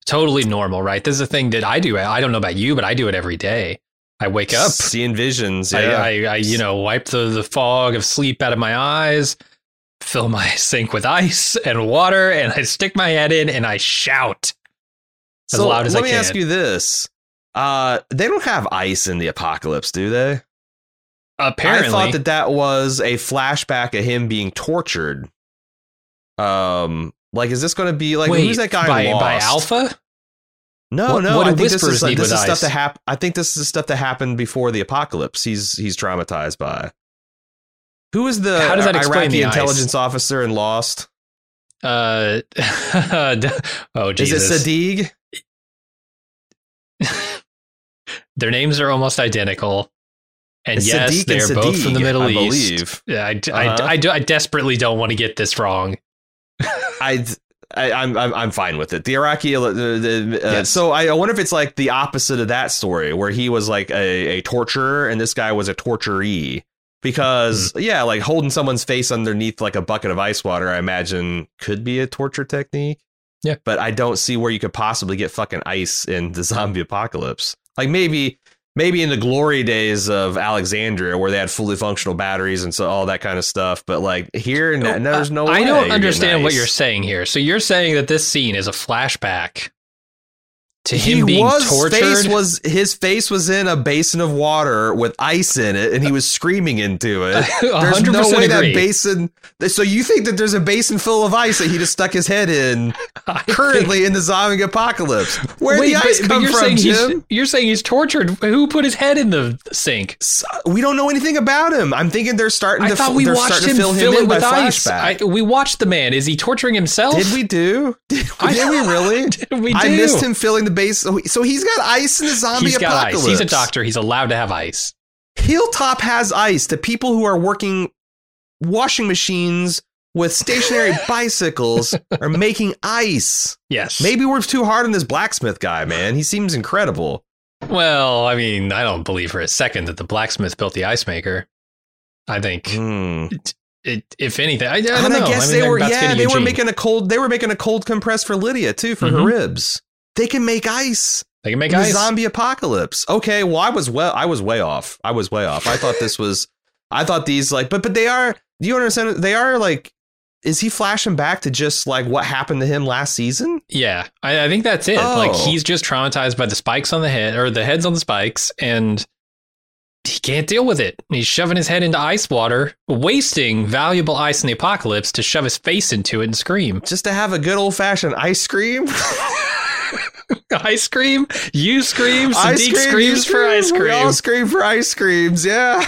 totally normal, right? This is a thing that I do. I don't know about you, but I do it every day. I wake up, seeing visions. I, I, I, you know, wipe the, the fog of sleep out of my eyes, fill my [laughs] sink with ice and water, and I stick my head in and I shout as so loud as I can. let me ask you this: uh, they don't have ice in the apocalypse, do they? Apparently, I thought that that was a flashback of him being tortured. Um, like, is this going to be like wait, who's that guy? by, by Alpha? No, What- no. what I think this is like, this is stuff that hap- I think this is stuff that happened before the apocalypse. He's he's traumatized by. Who is the How does that explain Iraqi the intelligence officer in Lost? Uh, [laughs] oh Is Jesus! it Sadiq? [laughs] Their names are almost identical, and It's yes, Sadiq they're both from the Middle I East. believe. Yeah, I, I, Uh-huh. I, do- I desperately don't want to get this wrong. [laughs] I, I I'm I'm I'm fine with it. The Iraqi, the, the, uh, Yes. so I wonder if it's like the opposite of that story, where he was like a, a torturer and this guy was a torturee. Because Hmm. yeah, like holding someone's face underneath like a bucket of ice water, I imagine could be a torture technique. Yeah. but I don't see where you could possibly get fucking ice in the [laughs] zombie apocalypse. Like maybe. Maybe in the glory days of Alexandria, where they had fully functional batteries and so all that kind of stuff, but like here, no, there's no. I don't understand what you're saying here. So you're saying that this scene is a flashback to he being was tortured. face was his face was in a basin of water with ice in it and he was screaming into it [laughs] there's no 100% way agree. that basin so you think that there's a basin full of ice that he just stuck his head in [laughs] currently in the zombie apocalypse where'd Wait, the ice but, but come you're from jim you're saying he's tortured. Who put his head in the sink? S- we don't know anything about him i'm thinking they're starting I to thought we watched him fill fill him it with ice. I, we watched the man. Is he torturing himself? did we do did, [laughs] I- did we really Did we I missed him filling the base. So, he- so he's got ice in the zombie He's got apocalypse. ice. He's a doctor. He's allowed to have ice. Hilltop has ice. The people who are working washing machines with stationary [laughs] bicycles are making ice. Yes. Maybe we're too hard on this blacksmith guy, man. He seems incredible. Well, I mean, I don't believe for a second that the blacksmith built the ice maker. I think, Hmm. it, if anything, I, I don't And know. I guess mean, they were yeah, they were making a cold they were making a cold compress for Lydia too for her Mhm. ribs. They can make ice. They can make ice. zombie apocalypse. Okay, well I was well I was way off. I was way off. I thought this [laughs] was I thought these like but but they are do you understand they are like is he flashing back to just like what happened to him last season? Yeah, I, I think that's it. Like Oh. he's just traumatized by the spikes on the head or the heads on the spikes, and he can't deal with it. He's shoving his head into ice water, wasting valuable ice in the apocalypse to shove his face into it and scream. Just to have a good old fashioned ice cream? [laughs] [laughs] ice cream? You scream. ice Siddiq cream, screams you for ice scream. We all cream. scream for ice creams, yeah.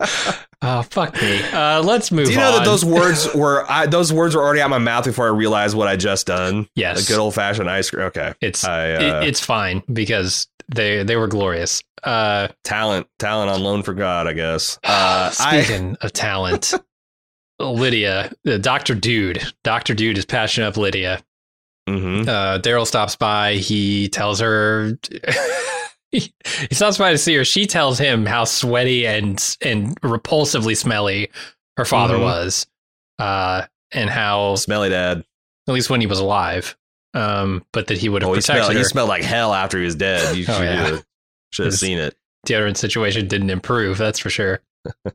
[laughs] Oh fuck me. Uh, let's move. Do you know on. that those words [laughs] were I, those words were already out of my mouth before I realized what I just done? Yes. a good old fashioned ice cream. Okay, It's I, uh, it, it's fine because they they were glorious. Uh, talent, talent on loan for God, I guess. [sighs] Uh, I, speaking of talent, Lydia, uh, Doctor Dude, Doctor Dude is patching up Lydia. Mhm. Uh, Daryl stops by. He tells her. he [laughs] he stops by to see her. She tells him how sweaty and and repulsively smelly her father Mhm. was, uh, and how smelly dad. at least when he was alive, um, but that he would have Oh, he protected smelled, her. he smelled like hell after he was dead. You [laughs] Oh, should yeah. have should have seen it. deodorant situation didn't improve. That's for sure. [laughs] uh,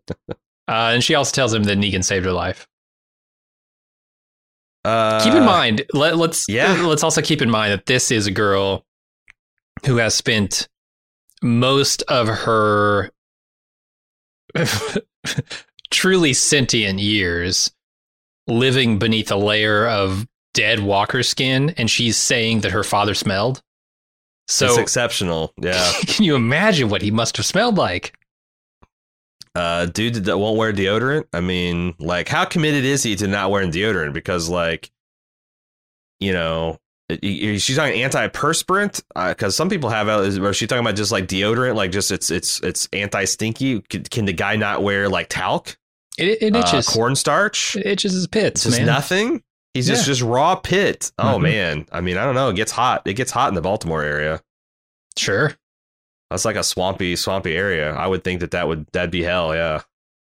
and she also tells him that Negan saved her life. Uh, keep in mind, let, let's yeah. let's also keep in mind that this is a girl who has spent most of her [laughs] truly sentient years living beneath a layer of dead walker skin, and she's saying that her father smelled. it's So, exceptional. Yeah, [laughs] can you imagine what he must have smelled like? Uh, dude that won't wear deodorant. I mean, like, how committed is he to not wearing deodorant? Because, like, you know, she's talking antiperspirant Uh because some people have. uh, or she talking about just like deodorant, like just it's it's it's anti stinky? Can, can the guy not wear like talc, It, it uh, itches. cornstarch? it itches his pits, Just man. nothing. He's just Yeah. just raw pit. Oh Mhm. man, I mean, I don't know. It gets hot. It gets hot in the Baltimore area. Sure. That's like a swampy, swampy area. I would think that that would that'd be hell. Yeah,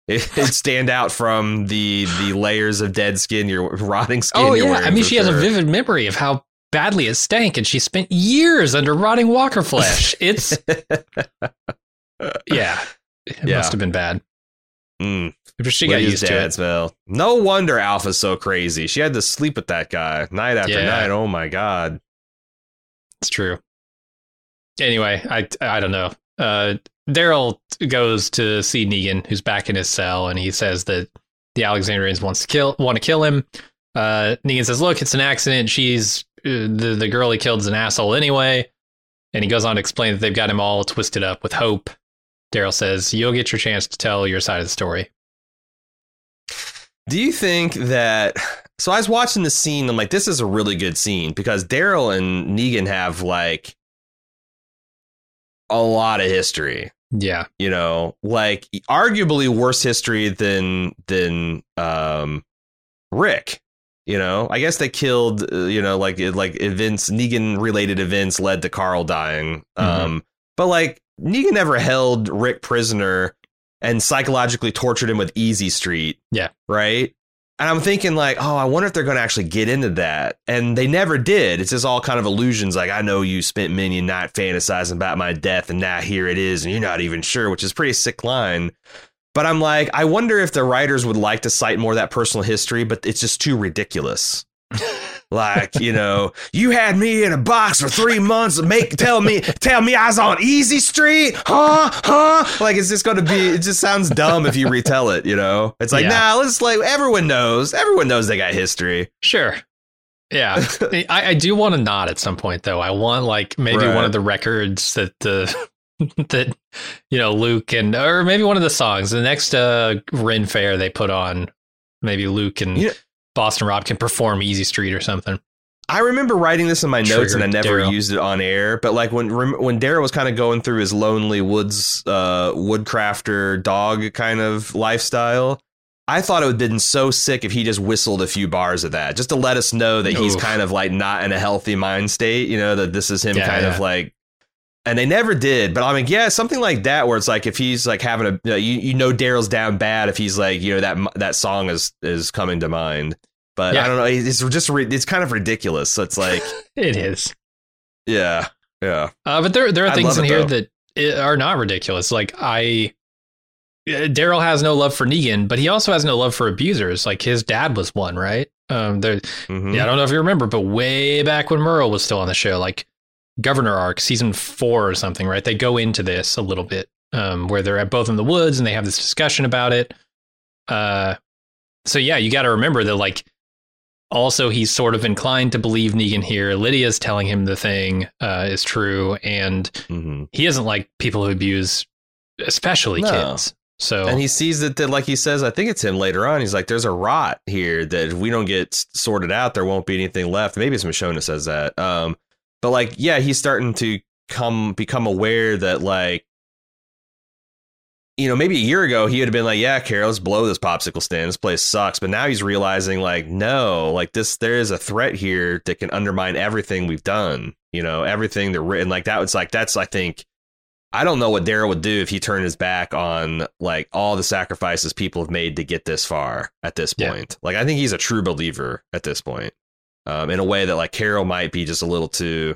it, [laughs] it'd stand out from the the layers of dead skin, your [laughs] rotting skin. Oh yeah, I mean she has a vivid memory of how badly it stank, and she spent years under rotting walker flesh. [laughs] It's yeah, it Yeah. must have been bad. Mm, But she got used to it. smell. No wonder Alpha's so crazy. She had to sleep with that guy night after Yeah. night. Oh my god. It's true. Anyway, I I don't know. Uh, Daryl goes to see Negan, who's back in his cell, and he says that the Alexandrians wants to kill want to kill him. Uh, Negan says, "Look, it's an accident. She's uh, the the girl he killed is an asshole anyway." And he goes on to explain that they've got him all twisted up with hope. Daryl says, "You'll get your chance to tell your side of the story." Do you think that? So I was watching the scene. I'm like, this is a really good scene because Daryl and Negan have like a lot of history. Yeah, You know, like arguably worse history than than um, Rick. You know, I guess they killed. Uh, you know, like like events, Negan related events led to Carl dying. Um, but like Negan never held Rick prisoner and psychologically tortured him with Easy Street. Yeah. Right. And I'm thinking like, oh, I wonder if they're going to actually get into that. And they never did. It's just all kind of illusions. Like, I know you spent many night fantasizing about my death, and now here it is, and you're not even sure, which is pretty sick line. But I'm like, I wonder if the writers would like to cite more of that personal history, but it's just too ridiculous. [laughs] like, you know, you had me in a box for three months, make tell me tell me I was on Easy Street, huh? Huh? Like it's just gonna be it just sounds dumb if you retell it, you know? It's like, Yeah. nah, let's like everyone knows. Everyone knows they got history. Sure. Yeah, [laughs] I, I do want to nod at some point though. I want like maybe Right. one of the records that the [laughs] that you know Luke and or maybe one of the songs. The next uh Ren Fair they put on, maybe Luke and Yeah. Boston Rob can perform Easy Street or something. I remember writing this in my notes and I never Daryl. used it on air. But like when when Daryl was kind of going through his lonely woods uh, woodcrafter dog kind of lifestyle, I thought it would have been so sick if he just whistled a few bars of that, just to let us know that he's kind of like not in a healthy mind state. You know that this is him Yeah, kind yeah. of like. And they never did, but I mean, yeah, something like that, where it's like if he's like having a, you know, you, you know Daryl's down bad if he's like, you know that that song is is coming to mind, but Yeah. I don't know, it's just it's kind of ridiculous. So it's like, [laughs] It is. yeah, yeah. Uh, but there there are things in it, here though. that are not ridiculous. Like I, uh, Daryl has no love for Negan, but he also has no love for abusers. Like his dad was one, right? Um, there. Mhm. Yeah, I don't know if you remember, but way back when Merle was still on the show, like Governor Arc season four or something, right? They go into this a little bit, um, where they're at both in the woods and they have this discussion about it. Uh, so yeah, you got to remember that, like, also he's sort of inclined to believe Negan here. Lydia's telling him the thing uh, is true, and Mhm. he doesn't like people who abuse, especially No. kids. So And he sees that, that, like he says, I think it's him later on. He's like, "There's a rot here that if we don't get sorted out, there won't be anything left." Maybe it's Michonne says that. Um, but like, yeah, he's starting to come become aware that like, you know, maybe a year ago he would have been like, "Yeah, Carol, let's blow this popsicle stand. This place sucks." But now he's realizing, like, no, like this, there is a threat here that can undermine everything we've done. You know, everything that written like that was like that's I think I don't know what Daryl would do if he turned his back on like all the sacrifices people have made to get this far at this Yeah. point. Like I think he's a true believer at this point. Um, in a way that like Carol might be just a little too,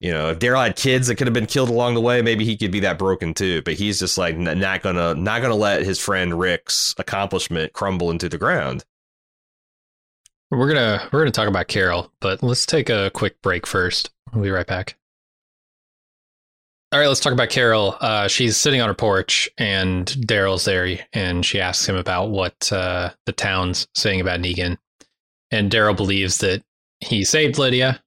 you know, if Daryl had kids that could have been killed along the way, maybe he could be that broken too. But he's just like not gonna not gonna let his friend Rick's accomplishment crumble into the ground. we're gonna we're gonna talk about Carol, but let's take a quick break first. We'll be right back. All right, let's talk about Carol. Uh, she's sitting on her porch, and Daryl's there, and she asks him about what uh, the town's saying about Negan. And Daryl believes that he saved Lydia.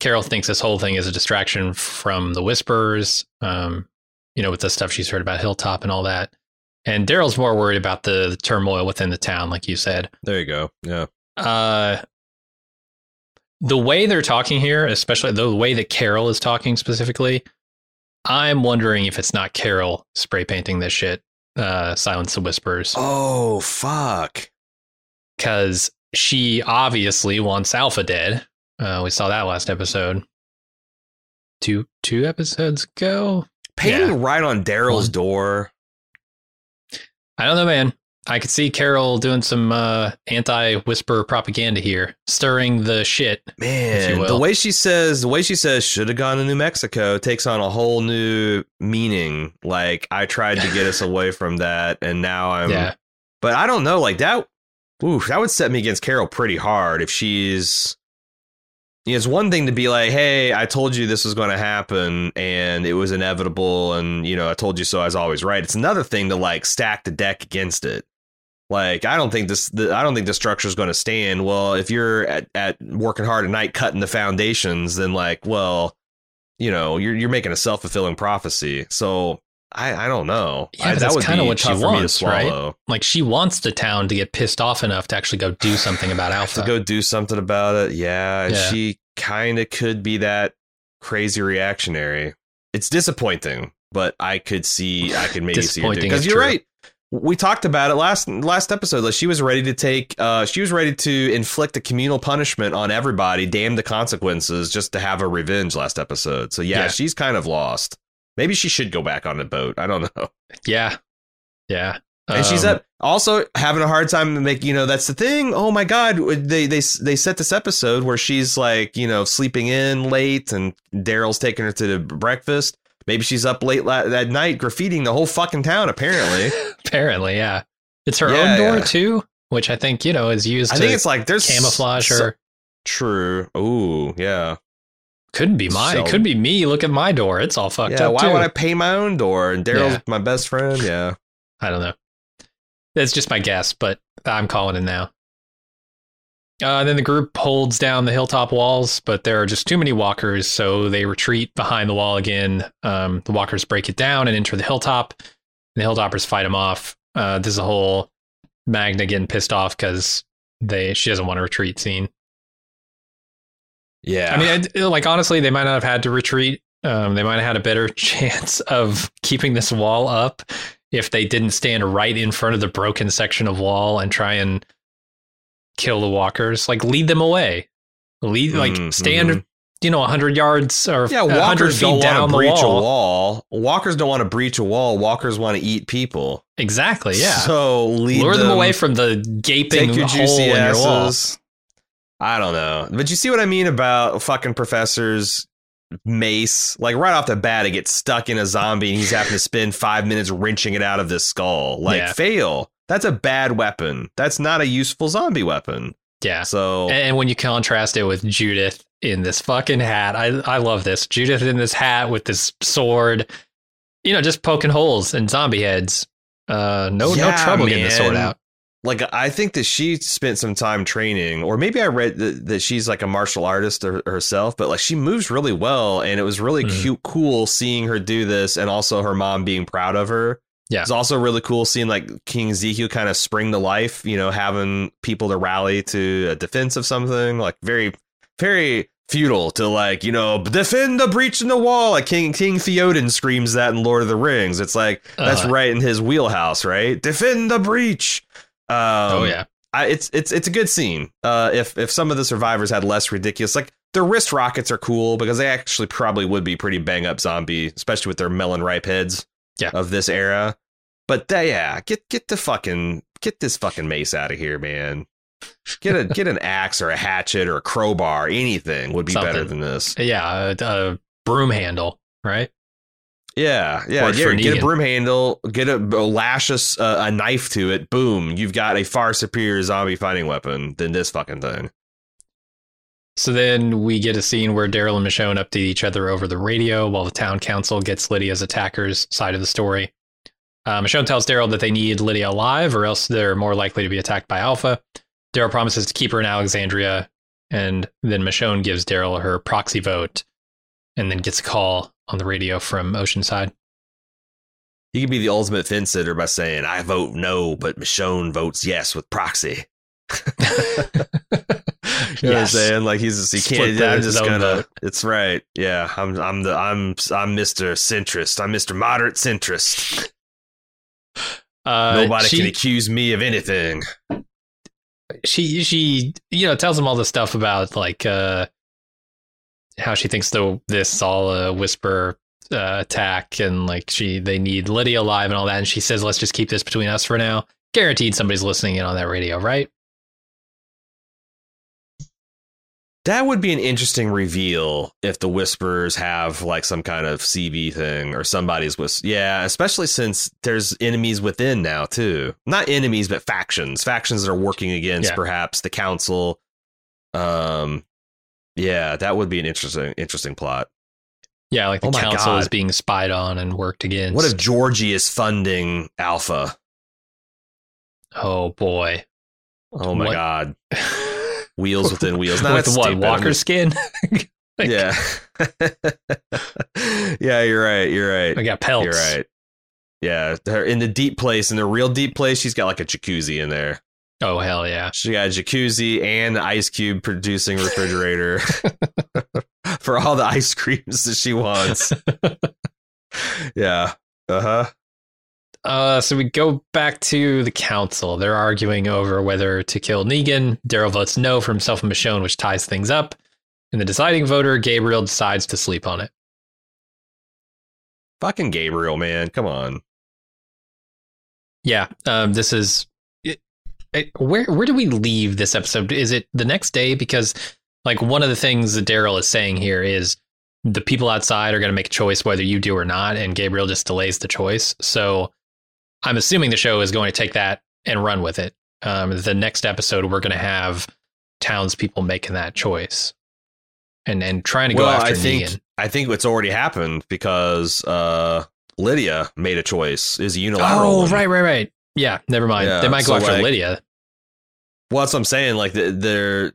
Carol thinks this whole thing is a distraction from the whispers, um, you know, with the stuff she's heard about Hilltop and all that. And Daryl's more worried about the, the turmoil within the town, like you said There you go. Yeah. uh the way they're talking here, especially the way that Carol is talking specifically, I'm wondering if it's not Carol spray painting this shit, uh, Silence the Whispers, Oh fuck. because she obviously wants Alpha dead. Uh, we saw that last episode. Two two episodes ago. Painting right on Daryl's One. door. I don't know, man. I could see Carol doing some uh, anti-whisper propaganda here, stirring the shit. Man, the way she says, the way she says, should have gone to New Mexico takes on a whole new meaning. Like I tried to get us away from that, and now I'm. yeah, But I don't know, like that. Ooh, that would set me against Carol pretty hard if she's. It's one thing to be like, "Hey, I told you this was going to happen, and it was inevitable, and you know, I told you so. I was always right." It's another thing to like stack the deck against it. Like, I don't think this. The, I don't think the structure is going to stand. Well, if you're at, at working hard at night cutting the foundations, then like, well, you know, you're you're making a self fulfilling prophecy. So I I don't know. Yeah, I, but that that's kinda what she tough for me to wants, right? like she wants the town to get pissed off enough to actually go do [sighs] something about Alpha. to go do something about it. Yeah, Yeah. she kind of could be that crazy reactionary. It's disappointing, but I could see I could maybe see her because you're true. right. We talked about it last last episode. Like she was ready to take, uh, she was ready to inflict a communal punishment on everybody, damn the consequences, just to have a revenge. Last episode, so yeah, Yeah. she's kind of lost. Maybe she should go back on the boat. I don't [laughs] know. yeah, yeah. And she's Um, up also having a hard time making. You know, that's the thing. Oh my god, they they they set this episode where she's like, you know, sleeping in late, and Daryl's taking her to the breakfast. Maybe she's up late la- that night graffitiing the whole fucking town. Apparently, [laughs] apparently, yeah. It's her Yeah, own door yeah. too, which I think you know is used I to think it's like there's camouflage so- her. True. Ooh, yeah. Could be mine. So- It could be me. Look at my door. It's all fucked yeah. up Why too. would I pay my own door? And Daryl's Yeah. my best friend. Yeah. I don't know. That's just my guess, but I'm calling it now. Uh, then the group holds down the hilltop walls, but there are just too many walkers, so they retreat behind the wall again. Um, the walkers break it down and enter the hilltop. And the hilltoppers fight them off. Uh, there's a whole Magna getting pissed off because they she doesn't want to retreat scene. Yeah. I mean, I, like honestly, they might not have had to retreat. Um, they might have had a better [laughs] chance of keeping this wall up if they didn't stand right in front of the broken section of wall and try and kill the walkers. Like lead them away. Lead like Mm, stand, mhm. you know, hundred yards or Yeah, hundred walkers feet don't want down to breach wall. a wall. Walkers don't want to breach a wall. Walkers want to eat people. Exactly. Yeah. So lead Lure them, away from the gaping take your hole juicy in your wall. asses. I don't know, but you see what I mean about fucking professors mace. Like right off the bat, it gets stuck in a zombie, and he's having to spend five minutes wrenching it out of this skull. Like Yeah. fail. That's a bad weapon. That's not a useful zombie weapon. Yeah. So And, when you contrast it with Judith in this fucking hat, I I love this. Judith in this hat with this sword, you know, just poking holes in zombie heads. Uh, no, no Yeah, trouble getting the sword out. Like I think that she spent some time training, or maybe I read that, that she's like a martial artist her, herself, but like she moves really well, and it was really Mhm. cute, cool seeing her do this, and also her mom being proud of her. Yeah. It's also really cool seeing like King Ezekiel kind of spring to life, you know, having people to rally to a defense of something, like very, very feudal to like, you know, defend the breach in the wall. Like King King Theoden screams that in Lord of the Rings. It's like that's Uh-huh. right in his wheelhouse, right? Defend the breach. Um, oh yeah. I, it's it's it's a good scene. Uh, if if some of the survivors had less ridiculous, like their wrist rockets are cool because they actually probably would be pretty bang up zombie, especially with their melon ripe heads. Yeah. Of this era, but uh, yeah, get get the fucking get this fucking mace out of here, man. Get a get an [laughs] axe or a hatchet or a crowbar, anything would be better than this. Yeah, a, a broom handle, right? Yeah, yeah. Get, get a broom handle, get a, lash a, a- a knife to it. Boom, you've got a far superior zombie fighting weapon than this fucking thing. So then we get a scene where Daryl and Michonne update each other over the radio while the town council gets Lydia's attackers' side of the story. Uh, Michonne tells Daryl that they need Lydia alive or else they're more likely to be attacked by Alpha. Daryl promises to keep her in Alexandria, and then Michonne gives Daryl her proxy vote and then gets a call on the radio from Oceanside. He could be the ultimate fence sitter by saying, "I vote no, but Michonne votes yes with proxy." [laughs] You know what I'm saying? Like he's just, he Split can't. I'm just gonna. vote. It's right. Yeah, I'm. I'm the. I'm. I'm Mr. Centrist. I'm Mr. Moderate Centrist. Uh, Nobody she- can accuse me of anything. she she you know tells him all the stuff about like uh how she thinks though this all a whisper uh, attack and like she they need Lydia alive and all that and she says let's just keep this between us for now. Guaranteed somebody's listening in on that radio, right? That would be an interesting reveal if the Whisperers have like some kind of CV thing or somebody's with. Yeah, especially since there's enemies within now too. Not enemies, but factions. Factions that are working against Yeah. perhaps the council. Um, yeah, that would be an interesting, interesting plot. Yeah, like the Oh council is being spied on and worked against. What if Georgie is funding Alpha? oh boy. Oh my What? god, [laughs] wheels within wheels. No, With what. Walker skin? [laughs] Like, yeah, [laughs] yeah, you're right. You're right. I got pelts. You're right. Yeah, her in the deep place, in the real deep place, she's got like a jacuzzi in there. Oh hell yeah. She got a jacuzzi and ice cube producing refrigerator [laughs] for all the ice creams that she wants. [laughs] yeah. Uh huh. Uh, so we go back to the council. They're arguing over whether to kill Negan. Daryl votes no for himself and Michonne, which ties things up. And the deciding voter, Gabriel, decides to sleep on it. Fucking Gabriel, man. Come on. Yeah, um, this is where where do we leave this episode? Is it the next day? Because like one of the things that Daryl is saying here is the people outside are going to make a choice whether you do or not, and Gabriel just delays the choice. So I'm assuming the show is going to take that and run with it. Um, the next episode, we're going to have townspeople making that choice and and trying to go well, after I think Negan. I think it's already happened because uh, Lydia made a choice. Is unilateral. Oh, one. right, right, right. Yeah, never mind. Yeah, they might go so, after like- Lydia. Well, that's what I'm saying. Like they're,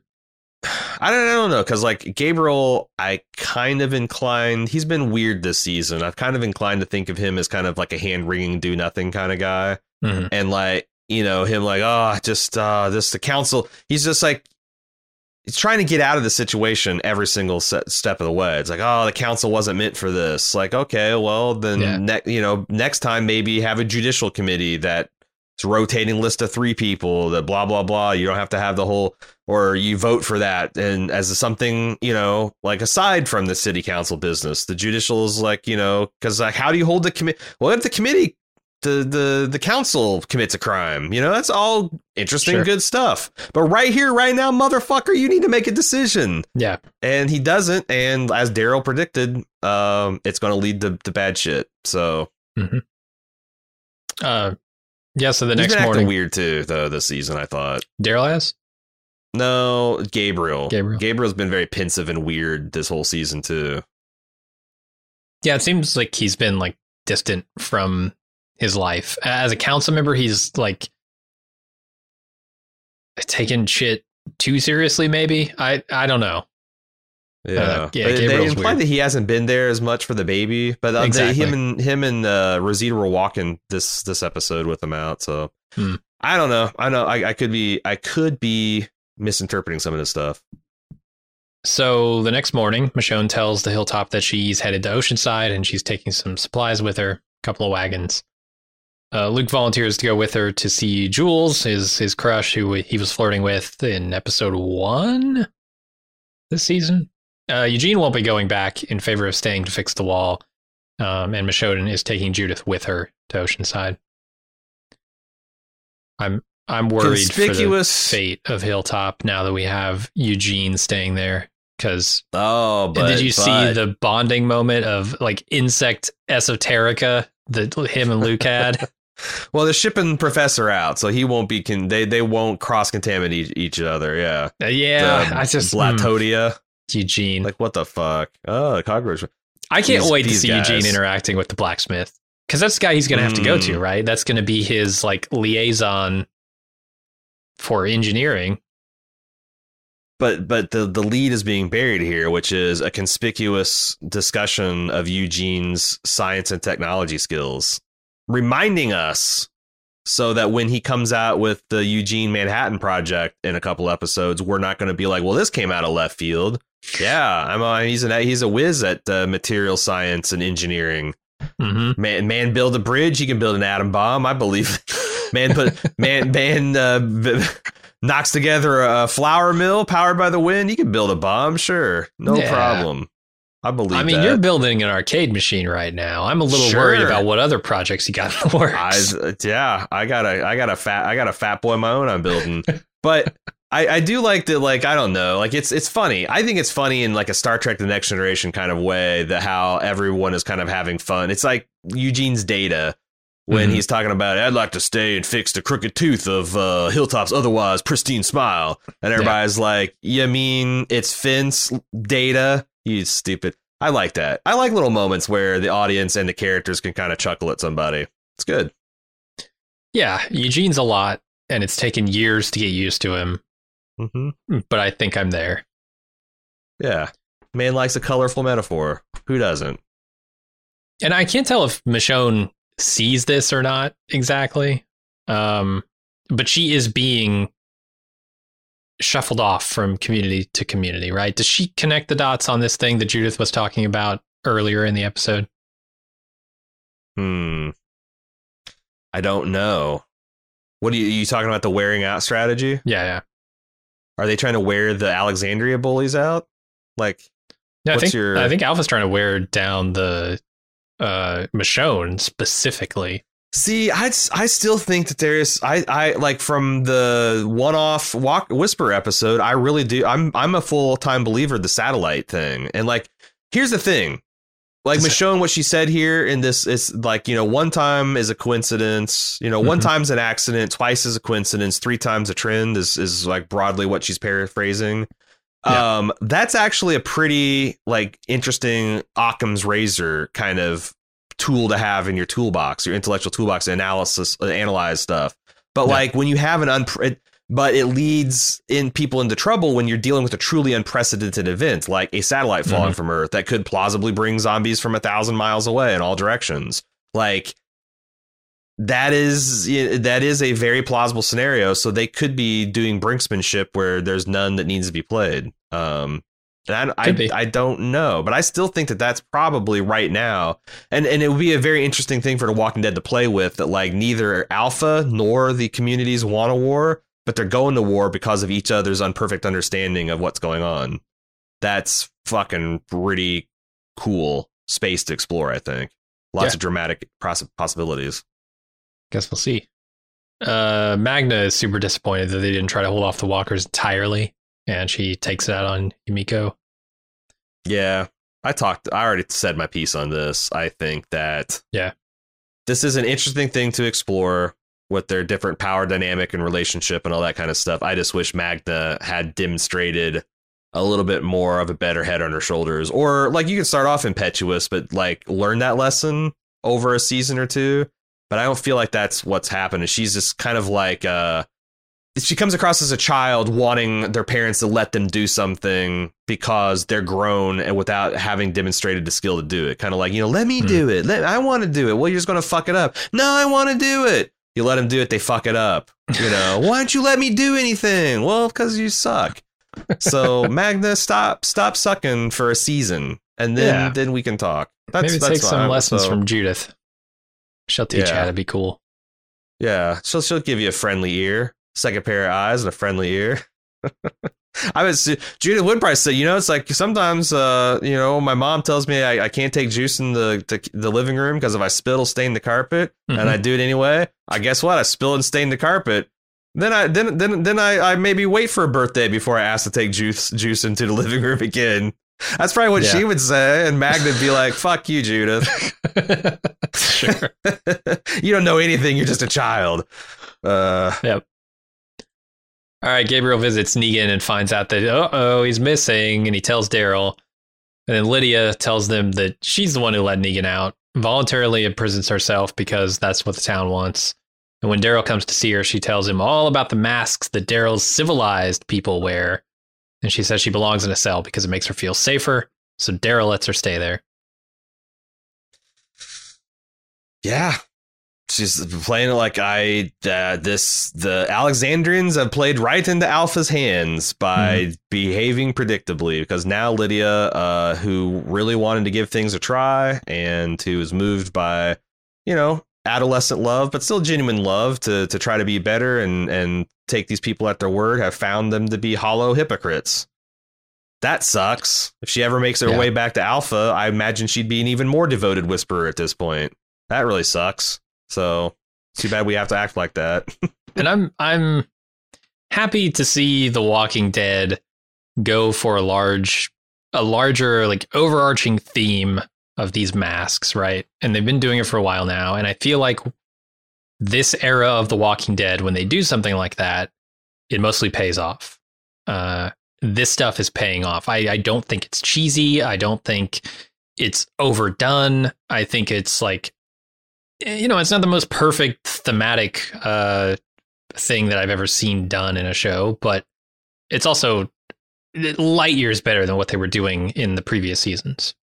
[sighs] I don't, I don't know, because like Gabriel, I kind of inclined. He's been weird this season. I've kind of inclined to think of him as kind of like a hand wringing, do nothing kind of guy, Mhm. and like you know him like oh just uh this the council. He's just like. He's trying to get out of the situation every single step of the way. It's like, oh, the council wasn't meant for this. Like, okay, well, then, Yeah. ne- you know, next time maybe have a judicial committee that it's a rotating list of three people that blah blah blah. You don't have to have the whole or you vote for that. And as something you know like aside from the city council business the judicial is like you know because like how do you hold the committee what if the committee the the the council commits a crime you know that's all interesting Sure. good stuff. But right here right now motherfucker you need to make a decision. Yeah. and he doesn't. And as daryl predicted um it's going to lead to, to bad shit. So Uh, yeah. So the He's next morning, weird too though this season i thought Daryl has. No, Gabriel. Gabriel. Gabriel's been very pensive and weird this whole season too. Yeah, it seems like he's been like distant from his life as a council member. He's like taking shit too seriously. Maybe I I don't know. Yeah, Uh, yeah, They- implied weird. that he hasn't been there as much for the baby, but uh, they- him and him and uh, Rosita were walking this this episode with him out. So Hmm. I don't know. I know I, I could be I could be misinterpreting some of this stuff. So the next morning, Michonne tells the hilltop that she's headed to Oceanside and she's taking some supplies with her, a couple of wagons. Uh, Luke volunteers to go with her to see Jules, his his crush, who he was flirting with in episode one this season. Uh, Eugene won't be going back in favor of staying to fix the wall, um, and Michonne is taking Judith with her to Oceanside. I'm I'm worried for the Conspicuous. fate of Hilltop now that we have Eugene staying there. Because Oh, but did you see the bonding moment of like insect esoterica that him and Luke had? [laughs] Well, they're shipping Professor out, so he won't be. Con- they they won't cross contaminate each other. Yeah, Uh, yeah, The I just mm, Blattodea. Eugene. Like what the fuck? Oh, the cockroach. I can't these- wait to see guys. Eugene interacting with the blacksmith because that's the guy he's going to have to go to, Mm. right? That's going to be his like liaison for engineering. But but the the lead is being buried here, which is a conspicuous discussion of Eugene's science and technology skills, reminding us so that when he comes out with the Eugene Manhattan project in a couple episodes, we're not going to be like, well, this came out of left field. Yeah, I'm a, he's an he's a whiz at uh, material science and engineering. hmm Man, man, build a bridge. He can build an atom bomb. I believe. [laughs] Man, put man, man uh, b- knocks together a flour mill powered by the wind. He can build a bomb. Sure, no Yeah. problem. I believe. I mean, that. you're building an arcade machine right now. I'm a little worried about what other projects you got in the works. I, yeah, I got a, I got a fat, I got a fat boy of my own. I'm building, [laughs] but I, I do like that. Like, I don't know, like it's, it's funny. I think it's funny in like a Star Trek: The Next Generation kind of way that how everyone is kind of having fun. It's like Eugene's data when Mhm. he's talking about, I'd like to stay and fix the crooked tooth of uh, Hilltop's otherwise pristine smile, and everybody's like, you mean it's Finn's data? You stupid. I like that. I like little moments where the audience and the characters can kind of chuckle at somebody. It's good. yeah, Eugene's a lot, and it's taken years to get used to him. Mm-hmm. But I think I'm there. Yeah. Man likes a colorful metaphor. Who doesn't? and I can't tell if Michonne sees this or not exactly. Um, but she is being shuffled off from community to community, right? Does she connect the dots on this thing that Judith was talking about earlier in the episode? Hmm. I don't know. What are you, you talking about? The wearing out strategy? Yeah, yeah. Are they trying to wear the Alexandria bullies out? Like, No, I What's think your- I think Alpha's trying to wear down the uh Michonne specifically. see, I I still think that there's I I like from the one off walk whisper episode. I really do. I'm I'm a full time believer of the satellite thing. And like, here's the thing. Like Michonne, what she said here in this is like, you know, one time is a coincidence, you know, one Mhm. time's an accident, twice is a coincidence, three times a trend is is like broadly what she's paraphrasing. Yeah. Um, that's actually a pretty like interesting Occam's razor kind of tool to have in your toolbox, your intellectual toolbox to analysis, uh, analyze stuff. But Yeah. like when you have an unpre- but it leads in people into trouble when you're dealing with a truly unprecedented event like a satellite falling Mhm. from Earth that could plausibly bring zombies from a thousand miles away in all directions. Like that is that is a very plausible scenario. So they could be doing brinksmanship where there's none that needs to be played. Um, and I, I, I don't know, but I still think that that's probably right now, and and it would be a very interesting thing for The Walking Dead to play with. That like neither Alpha nor the communities want a war, but they're going to war because of each other's unperfect understanding of what's going on. That's fucking pretty cool space to explore. I think lots Yeah. of dramatic poss- possibilities. Guess we'll see. Uh Magna is super disappointed that they didn't try to hold off the walkers entirely, and she takes it out on Yumiko. Yeah, I talked. I already said my piece on this. I think that Yeah. this is an interesting thing to explore with their different power dynamic and relationship and all that kind of stuff. I just wish Magna had demonstrated a little bit more of a better head on her shoulders, or like you can start off impetuous, but like learn that lesson over a season or two. But I don't feel like that's what's happened. She's just kind of like uh she comes across as a child wanting their parents to let them do something because they're grown and without having demonstrated the skill to do it. Kind of like, you know, let me Hmm. do it. Let, I want to do it. Well, you're just going to fuck it up. No, I want to do it. You let them do it, they fuck it up. You know, [laughs] why don't you let me do anything? Well, because you suck. So [laughs] Magna, stop, stop sucking for a season, and then Yeah. then we can talk. That's, Maybe that's take some lessons So- from Judith. She'll teach you Yeah. how to be cool. Yeah, she'll she'll give you a friendly ear, second pair of eyes, and a friendly ear. [laughs] I was Judith would said, you know, it's like sometimes, uh, you know, my mom tells me I, I can't take juice in the to the living room because if I spill, it'll stain the carpet, and Mhm. I do it anyway. I guess what? I spill and stain the carpet. Then I then then then I, I maybe wait for a birthday before I ask to take juice juice into the [laughs] living room again. That's probably what Yeah. she would say, and Magna'd be like, "Fuck you, Judith." [laughs] sure. [laughs] you don't know anything. You're just a child. Uh, All right, Gabriel visits Negan and finds out that uh oh he's missing, and he tells Daryl. And then Lydia tells them that she's the one who let Negan out, voluntarily imprisons herself because that's what the town wants. And when Daryl comes to see her, she tells him all about the masks that Daryl's civilized people wear. And she says she belongs in a cell because it makes her feel safer. So Daryl lets her stay there. yeah, she's playing it like I. Uh, this the Alexandrians have played right into Alpha's hands by behaving predictably because now Lydia, uh, who really wanted to give things a try and who was moved by, you know, adolescent love, but still genuine love to to try to be better and and take these people at their word, have found them to be hollow hypocrites. That sucks. If she ever makes her Yeah. way back to Alpha, I imagine she'd be an even more devoted whisperer at this point. That really sucks. So too bad we have to act like that. [laughs] and I'm I'm happy to see The Walking Dead go for a large a larger like overarching theme of these masks, right? And they've been doing it for a while now and I feel like this era of The Walking Dead when they do something like that, it mostly pays off. Uh this stuff is paying off. I, I don't think it's cheesy. I don't think it's overdone. I think it's like you know, it's not the most perfect thematic uh thing that I've ever seen done in a show, but it's also light years better than what they were doing in the previous seasons.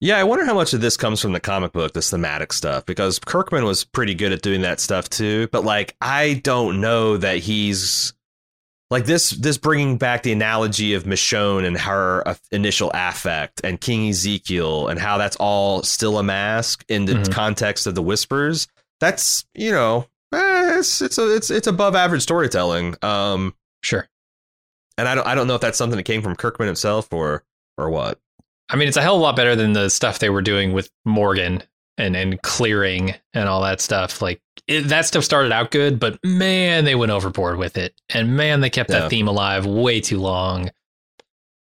yeah, I wonder how much of this comes from the comic book, this thematic stuff, because Kirkman was pretty good at doing that stuff too. But like, I don't know that he's like this. This bringing back the analogy of Michonne and her uh, initial affect, and King Ezekiel, and how that's all still a mask in the Mhm. context of the Whispers. That's you know, eh, it's it's a, it's it's above average storytelling. Um, Sure. and I don't I don't know if that's something that came from Kirkman himself or or what. I mean, it's a hell of a lot better than the stuff they were doing with Morgan and and clearing and all that stuff. Like it, that stuff started out good, but man, they went overboard with it, and man, they kept Yeah. that theme alive way too long,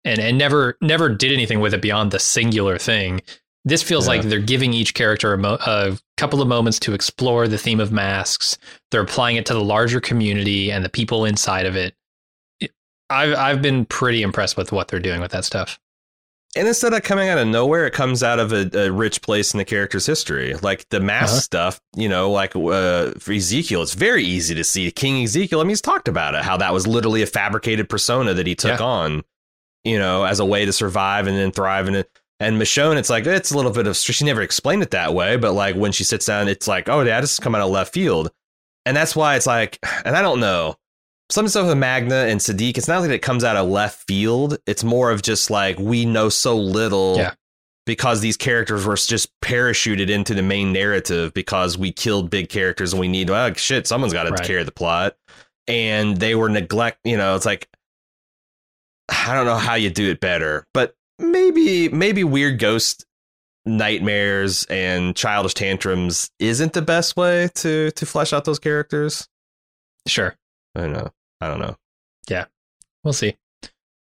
and and never never did anything with it beyond the singular thing. This feels Yeah. like they're giving each character a, mo- a couple of moments to explore the theme of masks. They're applying it to the larger community and the people inside of it. It- I've I've been pretty impressed with what they're doing with that stuff. And instead of coming out of nowhere, it comes out of a, a rich place in the character's history. Like the mask Uh-huh. stuff, you know, like uh, for Ezekiel, it's very easy to see King Ezekiel. I mean, he's talked about it, how that was literally a fabricated persona that he took Yeah. on, you know, as a way to survive and then thrive. And and Michonne, it's like it's a little bit of she never explained it that way, but like when she sits down, it's like, oh, yeah, this is coming out of left field, and that's why it's like, and I don't know. Some stuff with Magna and Siddiq, it's not like it comes out of left field. It's more of just like we know so little Yeah. because these characters were just parachuted into the main narrative because we killed big characters and we need, well, shit, someone's got to Right. carry the plot. And they were neglect, you know, it's like, I don't know how you do it better, but maybe, maybe Weird Ghost nightmares and childish tantrums isn't the best way to to flesh out those characters. Sure, I know. I don't know. Yeah, we'll see.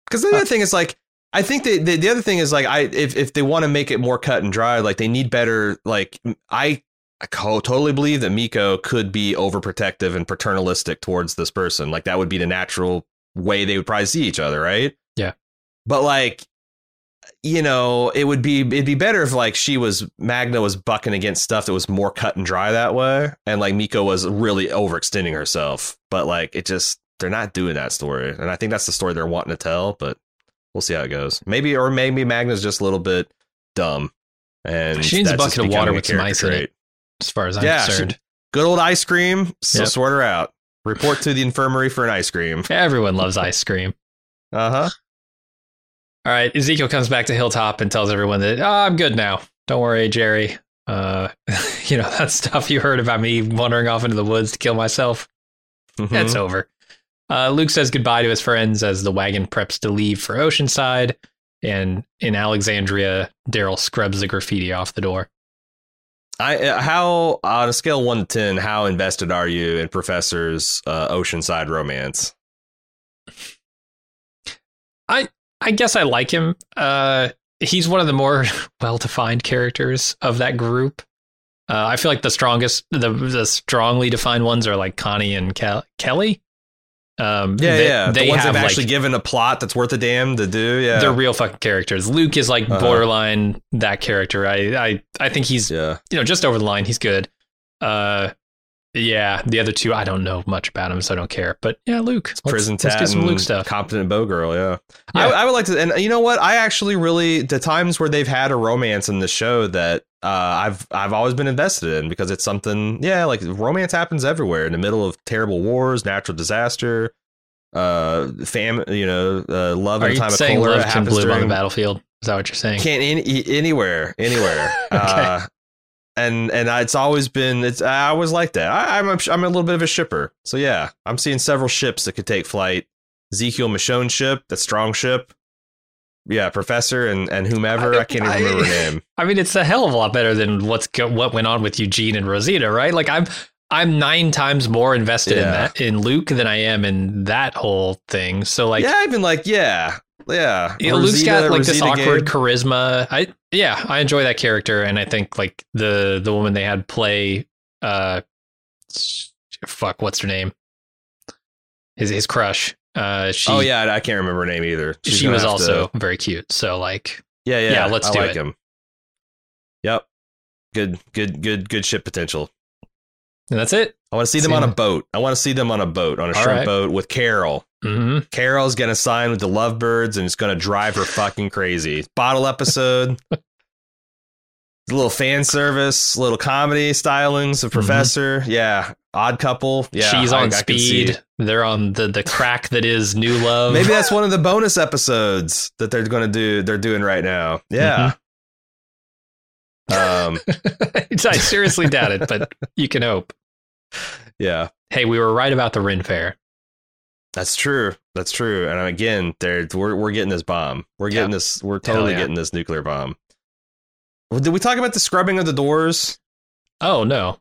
Because the other uh, thing is like, I think the, the the other thing is like, I if if they want to make it more cut and dry, like they need better. Like I, I co- totally believe that Miko could be overprotective and paternalistic towards this person. Like that would be the natural way they would probably see each other, right? Yeah. But like, you know, it would be it'd be better if like she was Magna was bucking against stuff that was more cut and dry that way, and like Miko was really overextending herself. But like, it just they're not doing that story, and I think that's the story they're wanting to tell. But we'll see how it goes. Maybe or maybe Magna's just a little bit dumb, and She needs a bucket of water with some ice in it. As far as I'm Yeah, she- concerned, Good old ice cream. So Yep. sort her out. Report to the infirmary for an ice cream. everyone loves ice cream. Uh huh. All right, Ezekiel comes back to Hilltop and tells everyone that oh, I'm good now. Don't worry, Jerry. Uh, [laughs] you know that stuff you heard about me wandering off into the woods to kill myself. Mm-hmm. That's over. Uh, Luke says goodbye to his friends as the wagon preps to leave for Oceanside, and in Alexandria, Daryl scrubs the graffiti off the door. I uh, how on a scale of one to ten, how invested are you in Professor's uh, Oceanside romance? I I guess I like him. Uh, he's one of the more [laughs] well-defined characters of that group. Uh, I feel like the strongest, the the strongly defined ones are like Connie and Kel- Kelly. Um, Yeah, they, yeah. They the ones have that have like, actually given a plot that's worth a damn to do. Yeah, they're real fucking characters. Luke is like Uh-huh. borderline that character. I, I, I think he's yeah. you know just over the line. He's good. Uh, yeah. The other two, I don't know much about him, so I don't care. But yeah, Luke, let's, Prison let's do some Luke stuff. Competent bow girl. Yeah. Yeah. I, I would like to. And you know what? I actually really the times where they've had a romance in the show that uh, I've I've always been invested in because it's something. Yeah, like romance happens everywhere in the middle of terrible wars, natural disaster, uh, fam. You know, uh, love Are in time of saying cholera love can happens bloom on the battlefield? Is that what you're saying? can't any, anywhere anywhere [laughs] uh and and it's always been it's i always like that I, i'm a, i'm a little bit of a shipper so yeah i'm seeing several ships that could take flight ezekiel michonne ship that strong ship yeah professor and and whomever i, can't even I- remember her name I mean, it's a hell of a lot better than what's go- what went on with Eugene and Rosita, right? Like I'm I'm nine times more invested in that in Luke than I am in that whole thing. So like, yeah even like yeah yeah you know, Luke's got Rosita- like this awkward Gabe. charisma. I yeah, I enjoy that character, and I think like the the woman they had play, uh, fuck, what's her name? His his crush. Uh, she oh yeah i can't remember her name either She's she was also to- very cute. So like, yeah yeah Yeah, let's I do like it. him yep good good good good ship potential and that's it. I want to see them on a boat. I want to see them on a boat, on a All shrimp right. boat with Carol. hmm Carol's gonna sign with the Lovebirds, and it's gonna drive her fucking crazy. Bottle episode, [laughs] a little fan service, little comedy stylings of Professor. Yeah, odd couple. Yeah, Mm-hmm. she's on I speed. They're on the the crack that is new love. Maybe that's one of the bonus episodes that they're gonna do. They're doing right now. Yeah. Um. [laughs] I seriously doubt it, but [laughs] you can hope. Yeah. Hey, we were right about the Ren Fair. That's true. That's true. And again, there we're we're getting this bomb. We're getting Yeah. this. We're totally yeah. getting this nuclear bomb. Did we talk about the scrubbing of the doors? Oh no.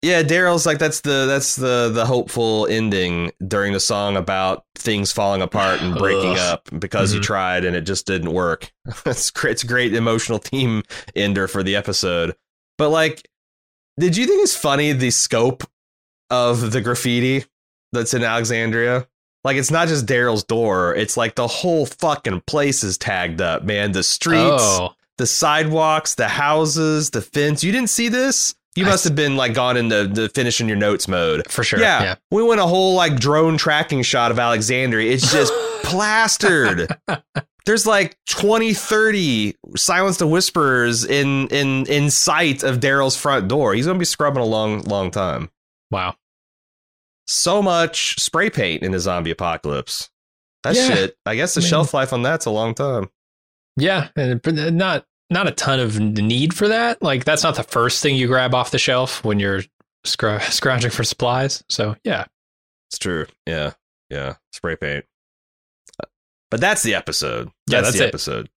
Yeah, Daryl's like that's the that's the the hopeful ending during the song about things falling apart and breaking Ugh. up because he Mhm. tried and it just didn't work. [laughs] it's great. It's a great emotional theme ender for the episode. But like, did you think it's funny the scope of the graffiti that's in Alexandria? Like, it's not just Daryl's door. It's like the whole fucking place is tagged up, man. The streets, Oh, the sidewalks, the houses, the fence. You didn't see this? You must have been like gone into the finishing your notes mode. for sure. Yeah, Yeah. we went a whole like drone tracking shot of Alexandria. It's [laughs] just plastered. There's like 20, 30 Silence the Whisperers in in in sight of Daryl's front door. He's gonna be scrubbing a long, long time. Wow. So much spray paint in the zombie apocalypse. That Yeah. shit. I guess the I mean- shelf life on that's a long time. Yeah, and not not a ton of need for that. Like that's not the first thing you grab off the shelf when you're scr- [laughs] scrounging for supplies. So yeah. It's true. Yeah. Yeah. Spray paint. But that's the episode. Yeah, that's, that's the it. episode.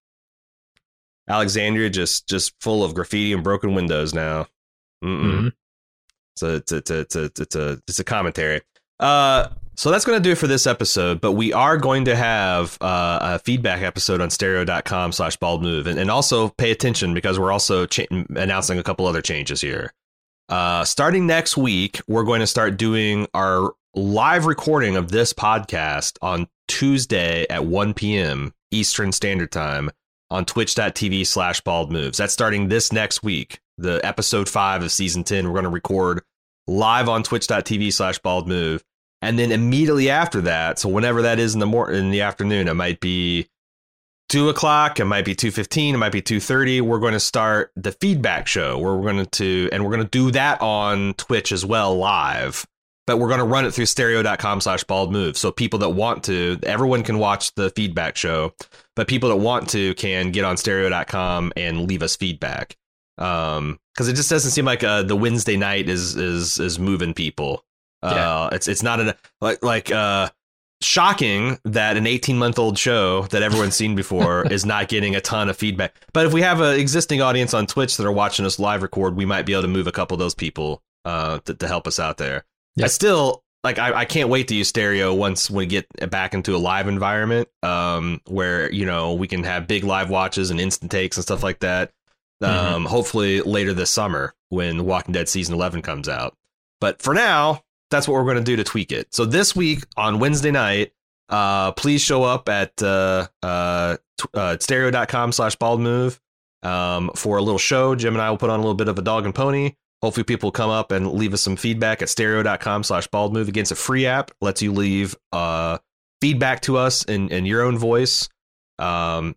Alexandria just just full of graffiti and broken windows now. Mm-mm. Mhm. So it's a, it's a, it's a, it's a, it's a commentary. Uh, so that's going to do it for this episode, but we are going to have uh, a feedback episode on stereo.com slash bald move. And, and also pay attention because we're also cha- announcing a couple other changes here. Uh, starting next week, we're going to start doing our live recording of this podcast on Tuesday at 1 p.m. Eastern Standard Time on twitch.tv slash bald moves. That's starting this next week. The episode five of season 10, we're going to record live on twitch.tv slash bald move. And then immediately after that, so whenever that is in the mor- in the afternoon, it might be two o'clock, it might be two fifteen, it might be two thirty. We're going to start the feedback show where we're going to and we're going to do that on Twitch as well live. But we're going to run it through stereo.com slash bald move. So people that want to, everyone can watch the feedback show, but people that want to can get on stereo.com and leave us feedback. Um, because it just doesn't seem like uh, the Wednesday night is is is moving people. Uh, Yeah. it's it's not an like like uh shocking that an 18 month old show that everyone's seen before [laughs] is not getting a ton of feedback. But if we have an existing audience on Twitch that are watching us live record, we might be able to move a couple of those people uh to, to help us out there. Yeah. I still like I, I can't wait to use stereo once we get back into a live environment um where you know we can have big live watches and instant takes and stuff like that um hopefully later this summer when walking dead season 11 comes out but for now that's what we're going to do to tweak it. So this week on wednesday night uh please show up at uh uh, t- uh stereo.com slash bald move um for a little show. Jim and i will put on a little bit of a dog and pony. Hopefully people come up and leave us some feedback at stereo.com slash bald move. Against a free app lets you leave uh feedback to us in in your own voice. Um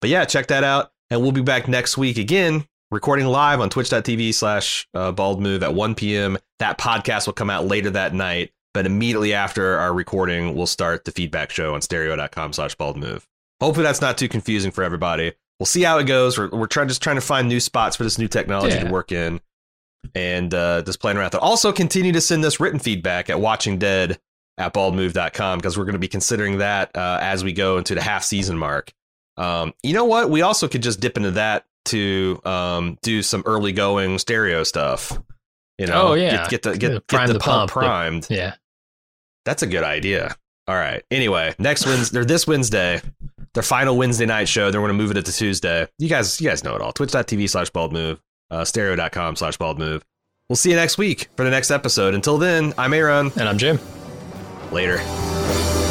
but yeah check that out. And we'll be back next week again recording live on twitch.tv slash uh, bald move at 1 p.m that podcast will come out later that night but immediately after our recording we'll start the feedback show on stereo.com slash bald move hopefully that's not too confusing for everybody we'll see how it goes we're, we're trying just trying to find new spots for this new technology Yeah. to work in and uh, just playing around with it. Also, continue to send us written feedback at watching dead at baldmove.com because we're going to be considering that uh, as we go into the half season mark. Um, you know what? We also could just dip into that to um, do some early going stereo stuff. You know, Oh, yeah. get, get the get, Yeah, get the, the pump, pump, primed. Yeah. That's a good idea. All right. Anyway, next Wednesday or this Wednesday, their final Wednesday night show. They're going to move it to Tuesday. You guys, you guys know it all. Twitch.tv slash bald move, uh, stereo.com slash bald move. We'll see you next week for the next episode. Until then, I'm Aaron. And I'm Jim. Later.